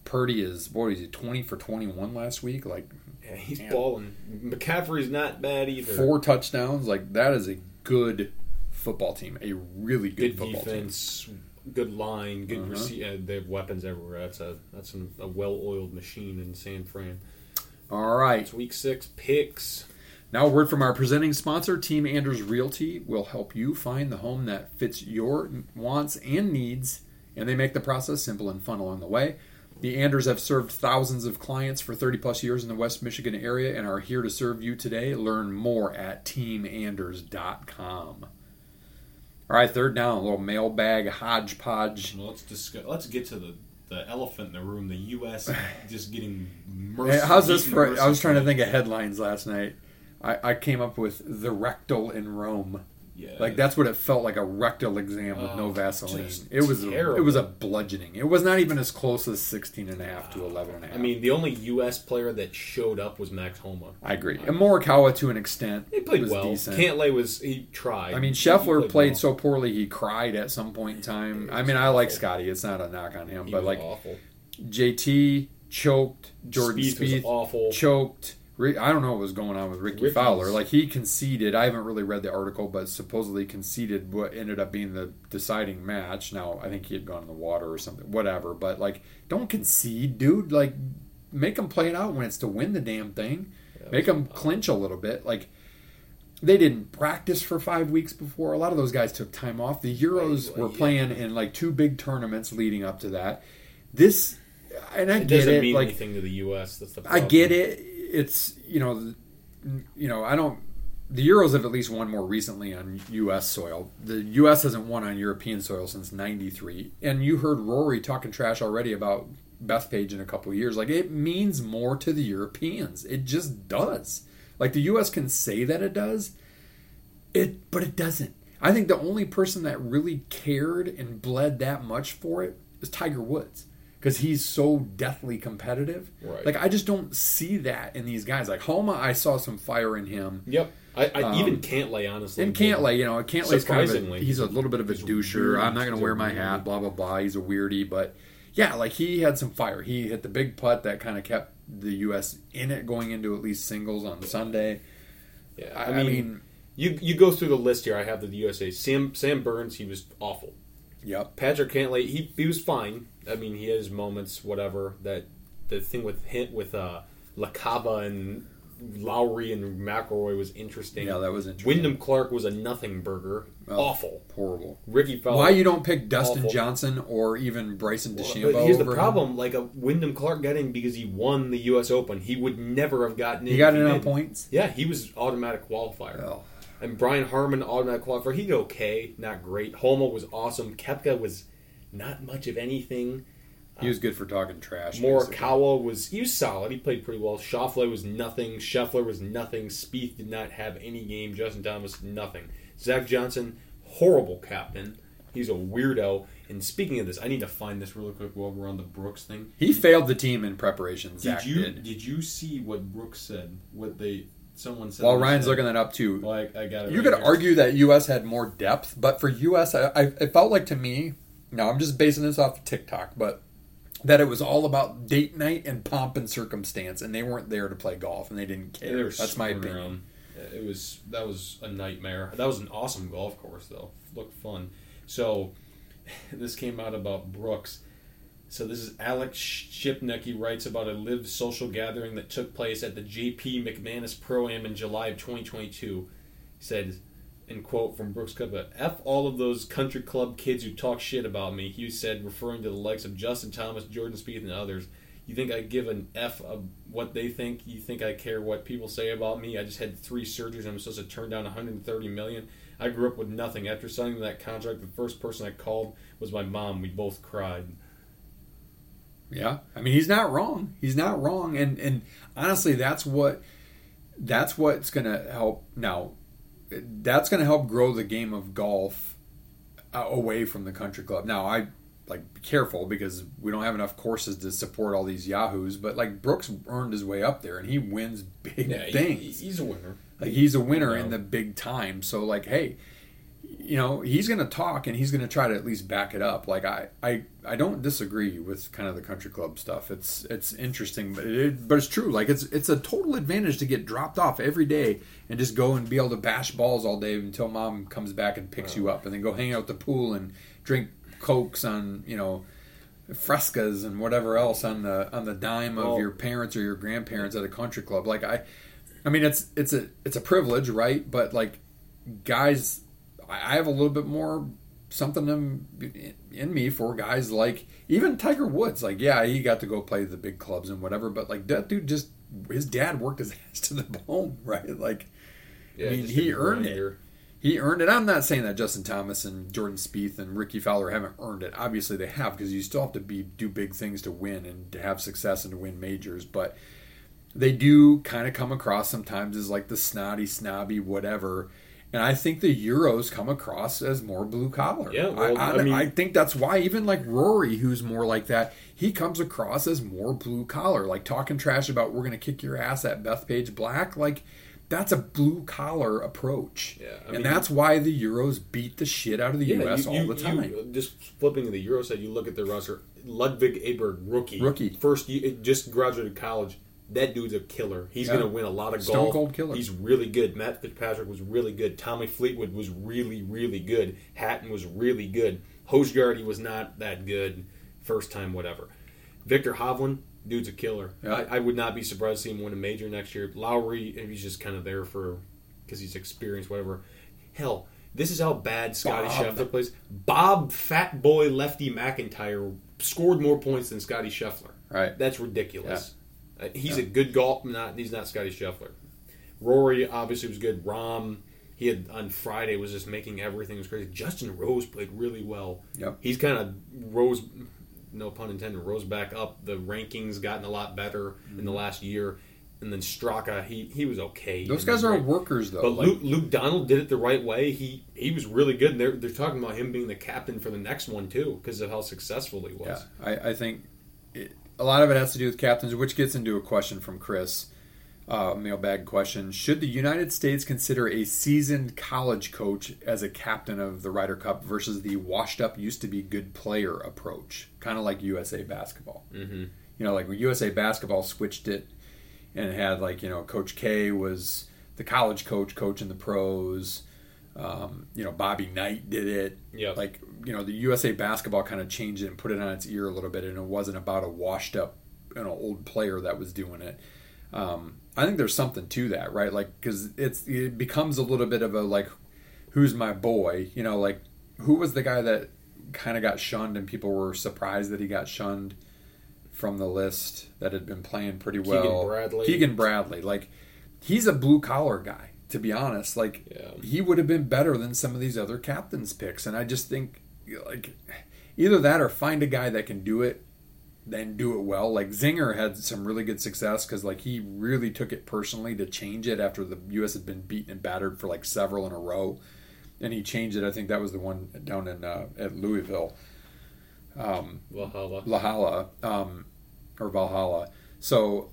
Purdy is boy, is he 20 for 21 last week? Like
Yeah, he's
Man.
balling. McCaffrey's not bad either.
four touchdowns. Like that is a good football team, a really good,
good
football team.
defense, good line, good
Uh-huh.
rece- uh, They have weapons everywhere. That's a that's an, a well-oiled machine in San Fran.
All right.
It's week six picks.
Now, a word from our presenting sponsor, Team Anders Realty, will help you find the home that fits your wants and needs, and they make the process simple and fun along the way. The Anders have served thousands of clients for 30 plus years in the West Michigan area and are here to serve you today. Learn more at teamanders.com. All right, third down, a little mailbag hodgepodge.
Well, let's discuss. Let's get to the, the elephant in the room. The U.S. (laughs) just getting mercy.
how's this for? I was trying to think of headlines last night. I, I came up with the rectal in Rome.
Yeah,
Like that's what it felt like a rectal exam with no
Oh,
Vaseline.
just
It was a, it was a bludgeoning. It was not even as close as 16 and a half to 11 and a half.
I mean, the only U.S. player that showed up was Max Homa.
I agree. And Morikawa to an extent
He played well.
decent.
Cantlay was he tried.
I mean,
He
Scheffler played,
well.
so poorly he cried at some point in time. I mean, I like Scotty. It's not a knock on him,
He
but like
awful.
JT choked, Jordan
Spieth was
Spieth
awful.
choked. I don't know what was going on with Rickie
Rickie's-
Fowler. Like he conceded. I haven't really read the article, but supposedly conceded what ended up being the deciding match. Now I think he had gone in the water or something. Whatever. But like, don't concede, dude. Like, make them play it out when it's to win the damn thing. Make them clinch a little bit. Like. They didn't practice for five weeks before. A lot of those guys took time off. The Euros
Right,
were
yeah.
playing in like two big tournaments leading up to that. This, and I
It
get
doesn't
it.
mean
like
anything to the U.S. That's the.
I get it. It's you know, you know, I don't. The Euros have at least won more recently on U.S. soil. The U.S. hasn't won on European soil since '93. And you heard Rory talking trash already about Bethpage in a couple years. Like it means more to the Europeans. It just does. Like the U.S. can say that it does, it but it doesn't. I think the only person that really cared and bled that much for it is Tiger Woods because he's so deathly competitive.
Right.
Like I just don't see that in these guys. Like Homa, I saw some fire in him.
Yep. I, I
Um,
even Cantlay honestly.
And Cantlay, you know, Cantlay's kind of a, he's a little bit of a doucher. I'm not going to wear my hat. Blah blah blah. He's a weirdy, but yeah, like he had some fire. He hit the big putt that kind of kept the U.S. in it going into at least singles on Sunday.
Yeah,
I,
I
I
mean,
mean,
you you go through the list here. I have the USA. Sam Sam Burns. He was awful.
yep.
Patrick Cantlay. He he was fine. I mean, he has moments. Whatever that the thing with hint with uh LaCava and Lowry and McIlroy was interesting.
Yeah, that was interesting.
Wyndham Clark was a nothing burger.
Oh.
Awful.
Horrible.
Rickie Fowler.
Why you don't pick Dustin
Awful.
Johnson or even Bryson
Well,
DeChambeau?
but here's the
over him?
problem: like a Wyndham Clark got in because he won the U.S. Open. He would never have gotten in.
He got in on points.
Yeah, he was automatic qualifier.
Oh,
And Brian Harman, automatic qualifier. He did okay, not great. Homa was awesome. Koepka was not much of anything.
he was good for talking trash.
Morikawa was he was solid. He played pretty well. Schauffele was nothing. Scheffler was nothing. Spieth did not have any game. Justin Thomas nothing. Zach Johnson, horrible captain. He's a weirdo. And speaking of this, I need to find this really quick while we're on the Brooks thing.
He failed the team in preparation.
Did
Zach
you
did.
did you see what Brooks said? What they someone said.
While Ryan's
said-
looking that up too,
Well, I, I got it.
You
right
could
here.
argue that U.S. had more depth, but for U.S., I, I, it felt like to me. Now I'm just basing this off of TikTok, but that it was all about date night and pomp and circumstance, and they weren't there to play golf, and they didn't care.
they
That's my opinion.
around. It was that was a nightmare. That was an awesome golf course though. Looked fun. So (laughs) this came out about Brooks. So this is Alex Shipnuck. He writes about a live social gathering that took place at the JP McManus Pro Am in July of 2022. He said, in quote from Brooks Koepka, F all of those country club kids who talk shit about me, Hughes said, referring to the likes of Justin Thomas, Jordan Spieth, and others. You think I give an F of what they think? You think I care what people say about me? I just had three surgeries and I'm supposed to turn down 130 million. I grew up with nothing. After signing that contract, the first person I called was my mom. We both cried.
Yeah, I mean he's not wrong. He's not wrong, and and honestly, that's what that's what's going to help. Now, that's going to help grow the game of golf uh, away from the country club. Now, I like be careful because we don't have enough courses to support all these yahoos. But like Brooks earned his way up there, and he wins big
Yeah, he-
things.
he's a winner.
Like he's a winner in the big time. So like, hey, you know, he's going to talk and he's going to try to at least back it up. Like I, I, I don't disagree with kind of the country club stuff. It's it's interesting, but it, but it's true. Like it's it's a total advantage to get dropped off every day and just go and be able to bash balls all day until mom comes back and picks you up, and then go hang out at the pool and drink cokes on you know frescas and whatever else on the on the dime of
Well-
your parents or your grandparents at a country club. Like I, I mean, it's it's a it's a privilege, right? But like, guys, I have a little bit more something in, in me for guys like even Tiger Woods. Like, yeah, he got to go play the big clubs and whatever, but like that dude just his dad worked his (laughs) ass to the bone, right? Like, I mean, he earned it. He earned it. I'm not saying that Justin Thomas and Jordan Spieth and Rickie Fowler haven't earned it. Obviously, they have because you still have to be do big things to win and to have success and to win majors. But they do kind of come across sometimes as like the snotty, snobby, whatever. And I think the Euros come across as more blue collar.
Yeah, well,
I, I,
I mean-
I think that's why even like Rory, who's more like that, he comes across as more blue collar. Like talking trash about we're going to kick your ass at Bethpage Black. Like that's a blue collar approach.
Yeah, I
and that's why the Euros beat the shit out of the
Yeah,
U.S.
you-
all
you-
the time.
you- just flipping to the Euro side, you look at their roster. Ludvig Åberg, rookie,
Rookie.
first just graduated college. That dude's a killer. He's
Yeah.
going to win a lot of
Stone
golf.
cold killer.
He's really good. Matt Fitzpatrick was really good. Tommy Fleetwood was really, really good. Hatton was really good. Højgaard was not that good first time, whatever. Viktor Hovland, dude's a killer.
Yeah.
I, I would not be surprised to see him win a major next year. Lowry, he's just kind of there for because he's experienced, whatever. Hell, this is how bad Scotty. Scheffler plays. Bob Fat Boy Lefty MacIntyre scored more points than Scotty Scheffler.
Right.
That's ridiculous. Uh, he's a good golf. Not he's not Scotty Scheffler. Rory obviously was good. Rahm, he had on Friday was just making everything was crazy. Justin Rose played really well.
Yep.
He's kind of rose, no pun intended, rose back up. The rankings gotten a lot better in the last year. And then Straka, he he was okay.
Mm-hmm. Those guys are workers, though.
but
Like,
Luke, Luke Donald did it the right way. He he was really good. And they're they're talking about him being the captain for the next one too because of how successful he was.
Yeah, I, I think it, a lot of it has to do with captains, which gets into a question from Chris, uh, mailbag question. Should the United States consider a seasoned college coach as a captain of the Ryder Cup versus the washed up, used to be good player approach? Kind of like USA basketball. Mm-hmm. You know, like USA basketball switched it and had like, you know, Coach K was the college coach coaching the pros. Um, you know, Bobby Knight did it.
Yep.
Like, you know, the USA basketball kind of changed it and put it on its ear a little bit, and it wasn't about a washed up, you know, old player that was doing it. Um, I think there's something to that, right? Like, because it's it becomes a little bit of a like, who's my boy? You know, like who was the guy that kind of got shunned and people were surprised that he got shunned from the list that had been playing pretty
Keegan
well.
Bradley.
Keegan Bradley, like he's a blue collar guy. To be honest, like
Yeah.
he would have been better than some of these other captains picks, and I just think like either that or find a guy that can do it then do it well. Like Zinger had some really good success because like he really took it personally to change it after the U.S. had been beaten and battered for like several in a row, and he changed it. I think that was the one down in uh, at Louisville, Um,
Valhalla.
Lahala, um, or Valhalla. So,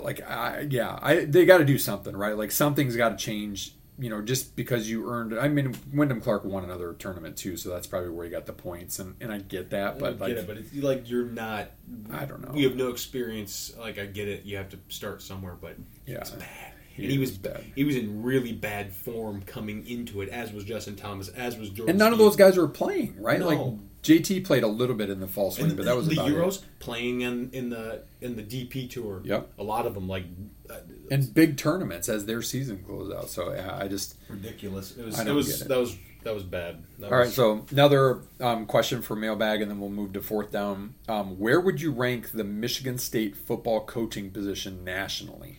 like, I, yeah, I they got to do something, right? Like something's got to change. You know, just because you earned. I mean, Wyndham Clark won another tournament too, so that's probably where he got the points, and, and I get that, but
I
like,
get it, but it's like you're not.
I don't know.
You have no experience. Like I get it. You have to start somewhere, but
Yeah.
it's bad.
He
and he was
bad.
He was in really bad form coming into it, as was Justin Thomas, as was Jordan.
and none of those guys were playing, right?
No.
Like JT played a little bit in the fall swing, but that was
the
about
Euros
it.
playing in in the in the DP tour.
Yep.
a lot of them like uh,
And big tournaments as their season closed out. So yeah, I just
ridiculous. It was.
I
It was.
it.
That was. That was bad. That
All right,
was-
so another um, question for mailbag, and then we'll move to fourth down. Um, where would you rank the Michigan State football coaching position nationally?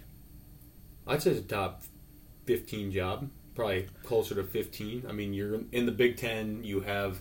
I'd say a top 15 job, probably closer to 15. I mean, you're in the Big Ten, you have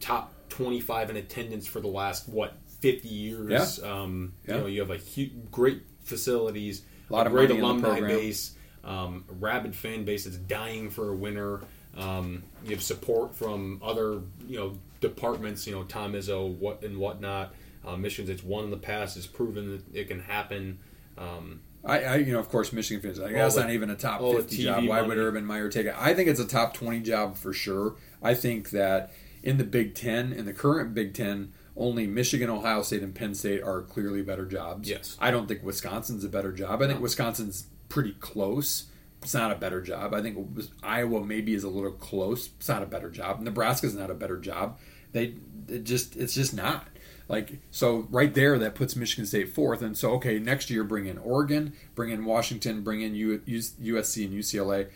top 25 in attendance for the last, what, 50 years. Um,
Yeah.
You know, you have a hu- great facilities,
A lot of
great
money
alumni base, um, rabid fan base that's dying for a winner. Um, you have support from other, you know, departments, you know, Tom Izzo, what and whatnot. Uh, Michigan's it's won in the past, has proven that it can happen. Um,
I, I you know, of course, Michigan fans. Like, that's
the-
not even a top fifty job. Why would
money.
Urban Meyer take it? I think it's a top twenty job for sure. I think that in the Big Ten, in the current Big Ten, only Michigan, Ohio State, and Penn State are clearly better jobs.
Yes.
I don't think Wisconsin's a better job. I think Wisconsin's pretty close. It's not a better job. I think Iowa maybe is a little close. It's not a better job. Nebraska's not a better job. They it just it's just not. Like so, right there, that puts Michigan State fourth. And so, okay, next year bring in Oregon, bring in Washington, bring in U- U- USC and UCLA.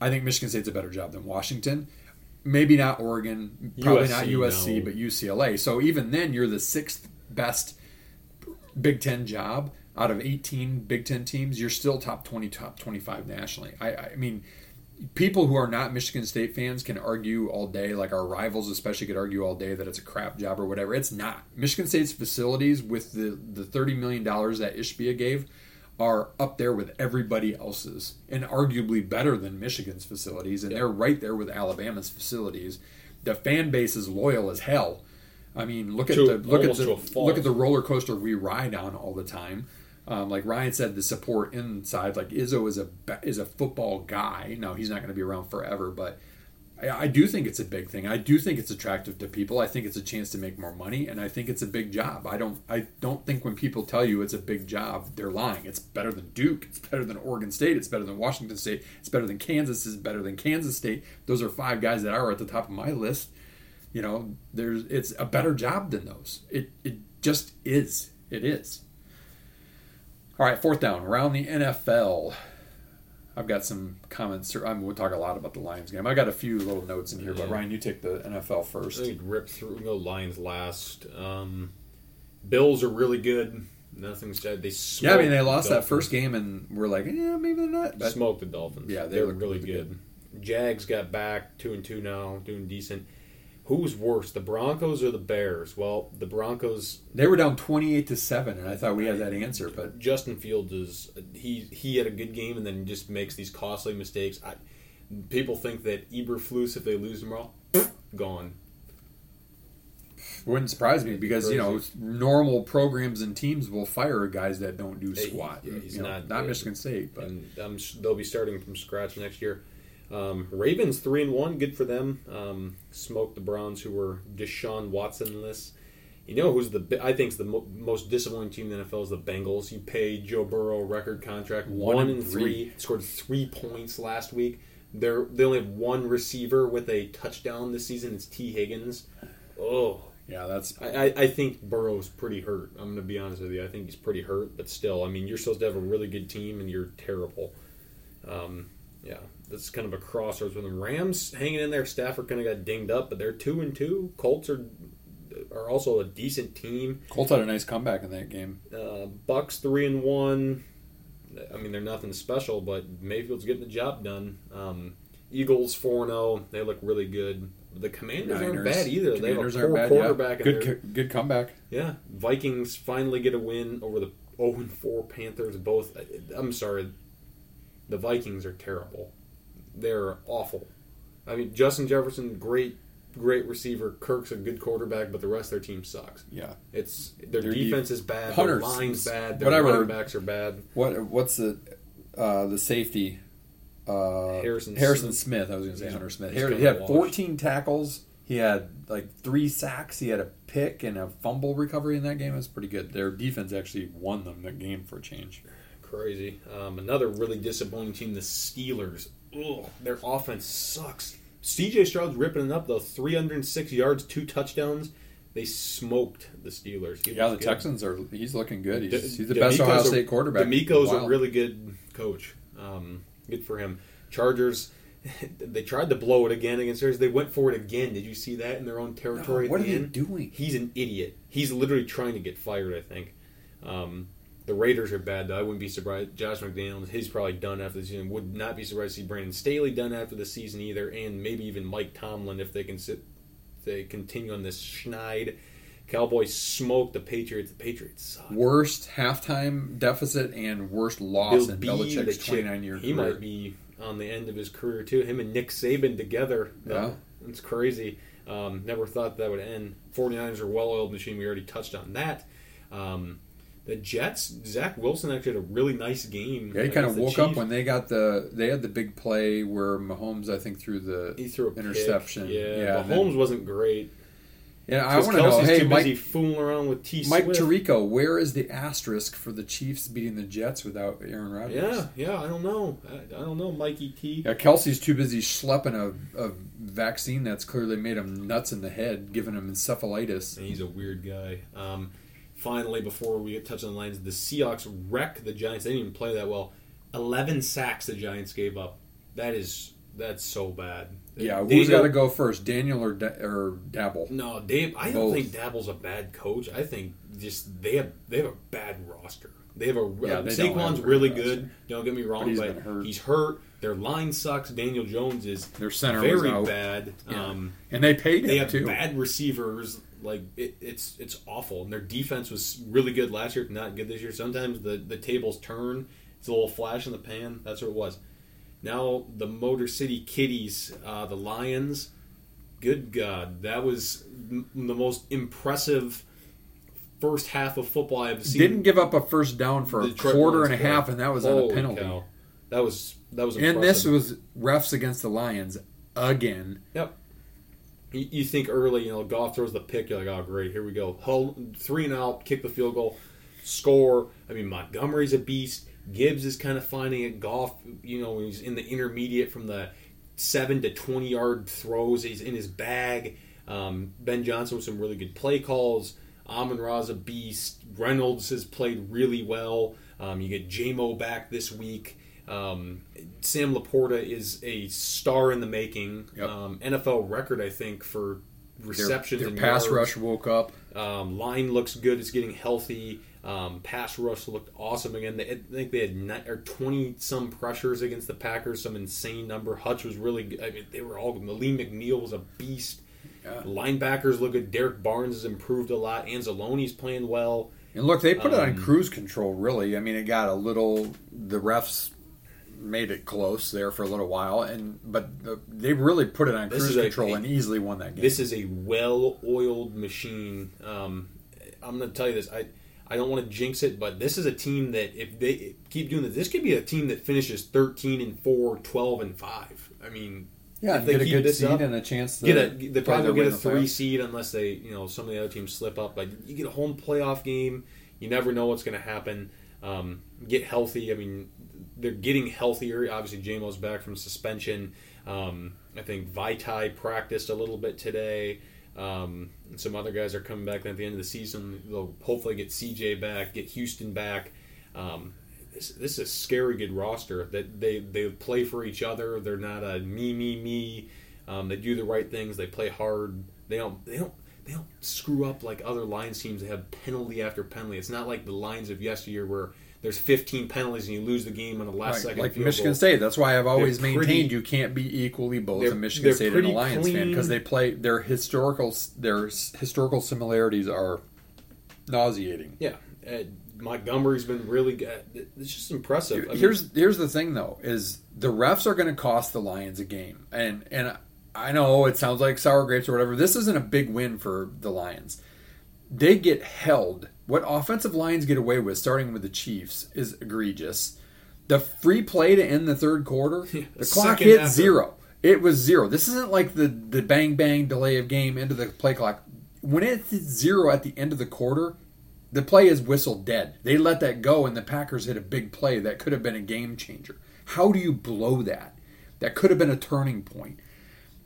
I think Michigan State's a better job than Washington. Maybe not Oregon, probably not
USC,
USC,
no.
but UCLA. So even then, you're the sixth best Big Ten job out of 18 Big Ten teams. You're still top 20, top 25 nationally. I, I mean, people who are not Michigan State fans can argue all day, like our rivals especially could argue all day that it's a crap job or whatever. It's not. Michigan State's facilities with the, the $30 million that Ishbia gave are up there with everybody else's and arguably better than Michigan's facilities. And they're right there with Alabama's facilities. The fan base is loyal as hell. I mean, look at the look at
to
the look at the roller coaster we ride on all the time. Um, like Ryan said, the support inside. Like Izzo is a is a football guy. Now he's not going to be around forever, but I, I do think it's a big thing. I do think it's attractive to people. I think it's a chance to make more money, and I think it's a big job. I don't I don't think when people tell you it's a big job, they're lying. It's better than Duke. It's better than Oregon State. It's better than Washington State. It's better than Kansas. It's better than Kansas State. Those are five guys that are at the top of my list. You know, there's it's a better job than those. It it just is. It is. All right, fourth down around the NFL. I've got some comments. I mean, we'll talk a lot about the Lions game. I got a few little notes in here, but Ryan, you take the NFL
I
first.
think rip through. the Lions last. Um, Bills are really good. Nothing's said. They
Yeah, I mean, they lost
the
that first game, and we're like, yeah, maybe they're not. But
smoked the Dolphins.
Yeah, they
they're
look
really
really
good. Jags got back two and two now, doing decent. Who's worse, the Broncos or the Bears? Well, the Broncos.
they were down twenty-eight to seven, and I thought we had that answer, but
Justin Fields is he he had a good game and then he just makes these costly mistakes. I, people think that Eberflus, if they lose tomorrow, gone.
wouldn't surprise me because you know normal programs and teams will fire guys that don't do squat.
yeah, he's
You know,
not
not. Michigan State, but
and um, I'm, they'll be starting from scratch next year. Um, Ravens three and one, good for them. Um, smoked the Browns, who were Deshaun Watsonless. You know who's the I think's the mo- most disappointing team in the NFL is the Bengals. You pay Joe Burrow record contract,
One
one,
and
and three. scored three points last week. They're they only have one receiver with a touchdown this season. It's Tee Higgins. Oh,
yeah, that's
I, I, I think Burrow's pretty hurt. I'm going to be honest with you. I think he's pretty hurt, but still, I mean, you're supposed to have a really good team, and you're terrible. Um, yeah, that's kind of a crossroads with them. Rams hanging in there. Stafford kind of got dinged up, but they're two and two. Colts are are also a decent team.
Colts had a nice comeback in that game.
Uh, Bucks three and one. I mean, they're nothing special, but Mayfield's getting the job done. Um, Eagles four and zero. They look really good. The Commanders aren't bad either. They have a
Commanders
poor
yeah.
quarterback. in
Good, co- good comeback.
Yeah, Vikings finally get a win over the 0 and 4 Panthers. Both, I'm sorry, the Vikings are terrible. They're awful. I mean, Justin Jefferson, great, great receiver. Kirk's a good quarterback, but the rest of their team sucks.
Yeah.
It's their,
Their
defense
def-
is bad.
Hunter,
Their line's bad. Their
whatever.
running backs are bad.
What what's the uh, the safety? Uh,
Harrison
Harrison
Smith.
Smith. I was going to say Hunter Smith.
he's
Har- He had
washed.
14 tackles. He had like three sacks. He had a pick and a fumble recovery in that game. It was pretty good. Their defense actually won them the game for a change.
Crazy. Um, another really disappointing team, the Steelers. Ugh, their offense sucks. CJ Stroud's ripping it up though. 306 yards, two touchdowns. They smoked the Steelers. He
Yeah, the
good.
Texans are. He's looking good. He's,
D-
he's the
DeMeco's
best Ohio
a-
State quarterback. in DeMeco's
a really good coach. Um, good for him. Chargers. (laughs) They tried to blow it again against theirs. They went for it again. Did you see that in their own territory?
No, what
the
are they doing?
He's an idiot. He's literally trying to get fired. I think. Um, the Raiders are bad. Though. I wouldn't be surprised. Josh McDaniels, he's probably done after the season. Would not be surprised to see Brandon Staley done after the season either, and maybe even Mike Tomlin if they can sit. They continue on this schneid. Cowboys smoke the Patriots. The Patriots suck.
worst halftime deficit and worst loss
Bill
in Belichick's
the
29 year
he
career.
might be on the end of his career too. Him and Nick Saban together.
Yeah.
It's crazy. Um, never thought that would end. 49ers are well-oiled machine. We already touched on that. Um, the Jets, Zach Wilson actually had a really nice game.
Yeah, he kind of woke up when they got the they had the big play where Mahomes I think threw the
he threw a pick.
interception.
Yeah,
Yeah, and then-
Mahomes wasn't great.
Yeah, I want to know. Hey, Mike,
fooling around with T.
Mike
Swift.
Tirico, where is the asterisk for the Chiefs beating the Jets without Aaron Rodgers?
Yeah, yeah. I don't know. I, I don't know, Mikey T.
Yeah, Kelce's too busy schlepping a, a vaccine that's clearly made him nuts in the head, giving him encephalitis.
And he's a weird guy. Um, finally, before we get touched on the lines, the Seahawks wreck the Giants. They didn't even play that well. Eleven sacks the Giants gave up. That is that's so bad.
Yeah, who's got to go first, Daniel or da- or Daboll?
No, Dave. I don't
Both.
think Daboll's a bad coach. I think just they have they have a bad roster. They have a
Yeah, they
Saquon's really good. Don't get me wrong,
But he's
but
hurt.
he's hurt. Their line sucks. Daniel Jones is
Their center
very bad.
Yeah.
Um,
And they paid
they have
too.
bad receivers. Like it, it's it's awful. And their defense was really good last year, not good this year. Sometimes the the tables turn. It's a little flash in the pan. That's what it was. Now the Motor City Kitties, uh, the Lions. Good God, that was m- the most impressive first half of football I've seen.
Didn't give up a first down for a quarter and a half, and that was on a penalty.
cow. That was that was
And this was refs against the Lions again.
Yep. You, you think early, you know, Goff throws the pick. You're like, oh, great, here we go. Hull, three and out, kick the field goal, score. I mean, Montgomery's a beast. Gibbs is kind of finding it. Goff, you know, he's in the intermediate from the seven to twenty yard throws. He's in his bag. Um, ben Johnson with some really good play calls. Amon Ra's a beast. Reynolds has played really well. Um, you get JMO back this week. Um, Sam Laporta is a star in the making.
Yep.
Um, NFL record, I think, for
Their,
receptions
their
and
pass
yards.
rush woke up.
Um, line looks good. It's getting healthy. Um, pass rush looked awesome again. They, I think they had or twenty some pressures against the Packers, some insane number. Hutch was really. good. I mean, they were all. Lee McNeill was a beast.
Yeah.
Linebackers look good. Derrick Barnes has improved a lot. Anzalone's playing well.
And look, they put it on
Um,
cruise control. Really, I mean, it got a little. The refs made it close there for a little while, and but the, they really put it on cruise
is a-
control and easily won that game.
This is a well-oiled machine. Um, I'm going to tell you this. I I don't want to jinx it, but this is a team that if they keep doing this, this could be a team that finishes 13 and 4, 12 and 5. I mean,
yeah,
if they
get a good seed
up,
and a chance to
get a they probably will get a three seed unless they you know some of the other teams slip up. But you get a home playoff game. You never know what's going to happen. Um, get healthy. I mean, they're getting healthier. Obviously, JMO's back from suspension. Um, I think Vitae practiced a little bit today. Um, and some other guys are coming back at the end of the season. They'll hopefully get CJ back, get Houston back. Um, this, this is a scary good roster that they, they play for each other. They're not a me me me. Um, they do the right things. They play hard. They don't they don't they don't screw up like other Lions teams that have penalty after penalty. It's not like the Lions of yesteryear where there's 15 penalties and you lose the game on the last
Right,
second.
like Michigan
goal.
State. That's why I've always
They're
maintained
pretty-
you can't be equally both a Michigan State and a Lions fan because they play their historical their historical similarities are nauseating.
Yeah, uh, Montgomery's been really good. It's just impressive. I mean,
here's here's the thing though is the refs are going to cost the Lions a game, and and I know it sounds like sour grapes or whatever. This isn't a big win for the Lions. They get held. What offensive lines get away with, starting with the Chiefs, is egregious. The free play to end the third quarter, (laughs) the clock hit zero. It was zero. This isn't like the the bang bang delay of game into the play clock. When it's zero at the end of the quarter, the play is whistled dead. They let that go, and the Packers hit a big play that could have been a game changer. How do you blow that? That could have been a turning point.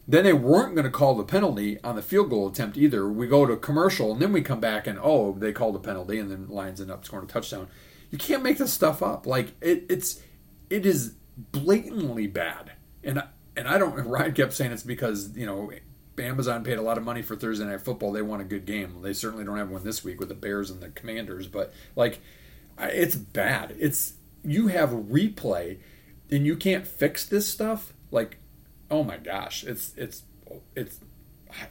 Then they weren't going to call the penalty on the field goal attempt either. We go to commercial, and then we come back and oh, they called a penalty, and then Lions end up scoring a touchdown. You can't make this stuff up. Like it, it's it is blatantly bad. And and I don't. (laughs) Ryan kept saying it's because you know Amazon paid a lot of money for Thursday Night Football. They want a good game. They certainly don't have one this week with the Bears and the Commanders. But like, it's bad. It's you have replay, and you can't fix this stuff. Like, oh my gosh, it's it's it's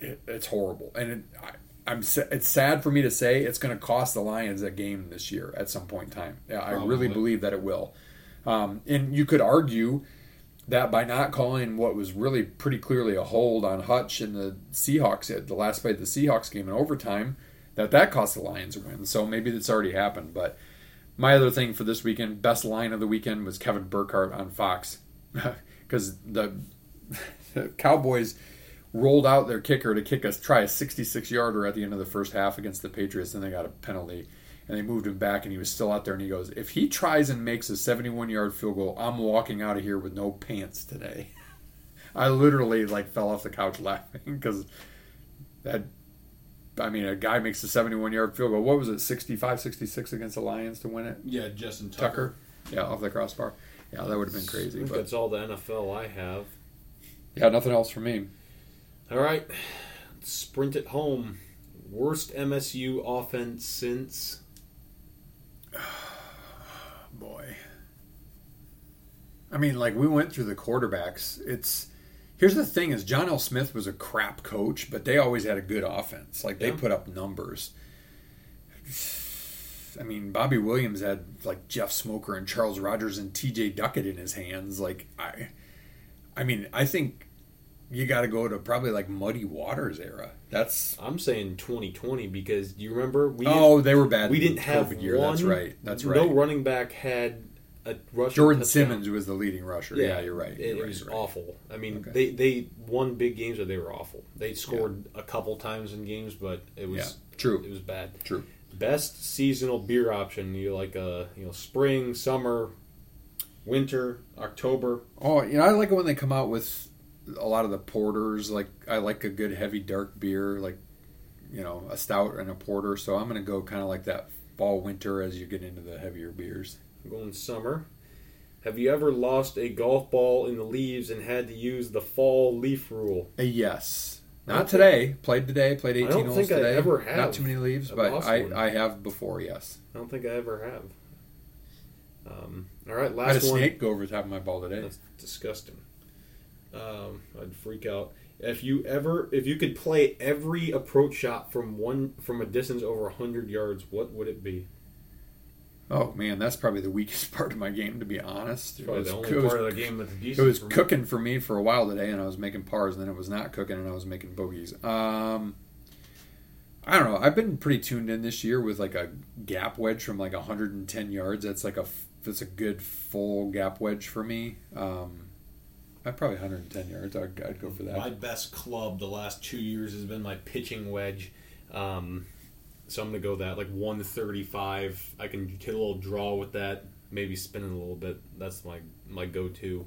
it's horrible. And it, I, I'm it's sad for me to say it's going to cost the Lions a game this year at some point in time. Yeah, I really believe that it will. Um, and you could argue that by not calling what was really pretty clearly a hold on Hutch in the Seahawks at the last play of the Seahawks game in overtime, that that cost the Lions a win. So maybe that's already happened. But my other thing for this weekend, best line of the weekend was Kevin Burkhardt on Fox (laughs) because the, (laughs) the Cowboys rolled out their kicker to kick us try a 66 yarder at the end of the first half against the Patriots, and they got a penalty. And they moved him back, and he was still out there. And he goes, "If he tries and makes a 71 yard field goal, I'm walking out of here with no pants today." (laughs) I literally like fell off the couch laughing because that. I mean, a guy makes a 71 yard field goal. What was it, 65, 66 against the Lions to win it?
Yeah, Justin
Tucker. Yeah, off the crossbar. Yeah, that would have been crazy. But
that's all the NFL I have.
yeah, nothing else for me.
All right, (sighs) sprint it home. Worst MSU offense since (sighs)
Boy. I mean, like we went through the quarterbacks. It's here's the thing: is John L. Smith was a crap coach, but they always had a good offense. Like they
Yeah.
put up numbers. (sighs) I mean, Bobby Williams had like Jeff Smoker and Charles Rogers and T.J. Duckett in his hands. Like I, I mean, I think you got to go to probably like Muddy Waters era. That's
I'm saying 2020 because do you remember we
oh, they were bad.
we didn't have
COVID year.
one.
That's right. That's right.
No running back had a rushing
Jordan
touchdown.
Simmons was the leading rusher. Yeah, you're right.
It,
You're
was
right.
awful. I mean,
Okay.
they they won big games, but they were awful. They scored a couple times in games, but it was
Yeah, true.
It was bad.
True.
Best seasonal beer option. You like a you know spring, summer, winter, October.
Oh, you know, I like it when they come out with a lot of the porters. Like, I like a good heavy dark beer, like you know, a stout and a porter. So I'm going to go kind of like that fall winter as you get into the heavier beers.
I'm going summer. Have you ever lost a golf ball in the leaves and had to use the fall leaf rule?
A yes. Not today. Played today. Played 18
I don't
holes
think I
today.
ever have
Not too many leaves, but I,
one.
I have before. Yes.
I don't think I ever have. Um, all right, last
I had a
one.
snake go over the top of my ball today.
That's disgusting. Um, I'd freak out if you ever if you could play every approach shot from one from a distance over hundred yards. What would it be?
Oh man, that's probably the weakest (laughs) part of my game, to be honest. It
the
was-
only
it was-
part of the game that's
It was
for me.
cooking for me for a while today, and I was making pars, and then it was not cooking, and I was making bogeys. Um, I don't know. I've been pretty tuned in this year with like a gap wedge from like 110 yards. That's like a that's a good full gap wedge for me. Um, I probably 110 yards. I'd, I'd go for that.
My best club the last two years has been my pitching wedge. Um, so I'm gonna go that like 135. I can hit a little draw with that, maybe spin it a little bit. That's my my go-to.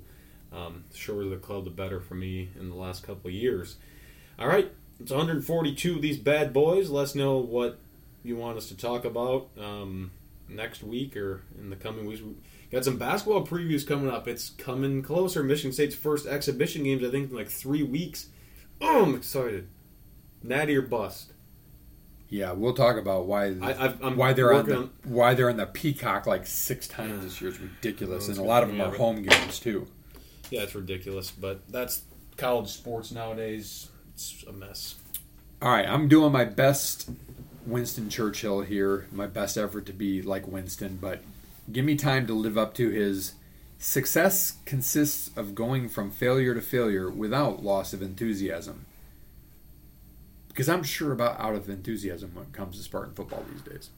Um, shorter the club, the better for me in the last couple of years. All right, it's 142 of these bad boys. Let us know what you want us to talk about um, next week or in the coming weeks. Got some basketball previews coming up. It's coming closer. Michigan State's first exhibition games, I think, in like three weeks. Oh, I'm excited. Natty or bust.
yeah, we'll talk about why
I,
why they're on the why they're on the peacock like six times this year is ridiculous,
Oh,
and a lot of them are home games too.
Yeah, it's ridiculous, but that's college sports nowadays. It's a mess.
All right, I'm doing my best Winston Churchill here, my best effort to be like Winston, but give me time to live up to his success consists of going from failure to failure without loss of enthusiasm. Because I'm sure about out of enthusiasm when it comes to Spartan football these days.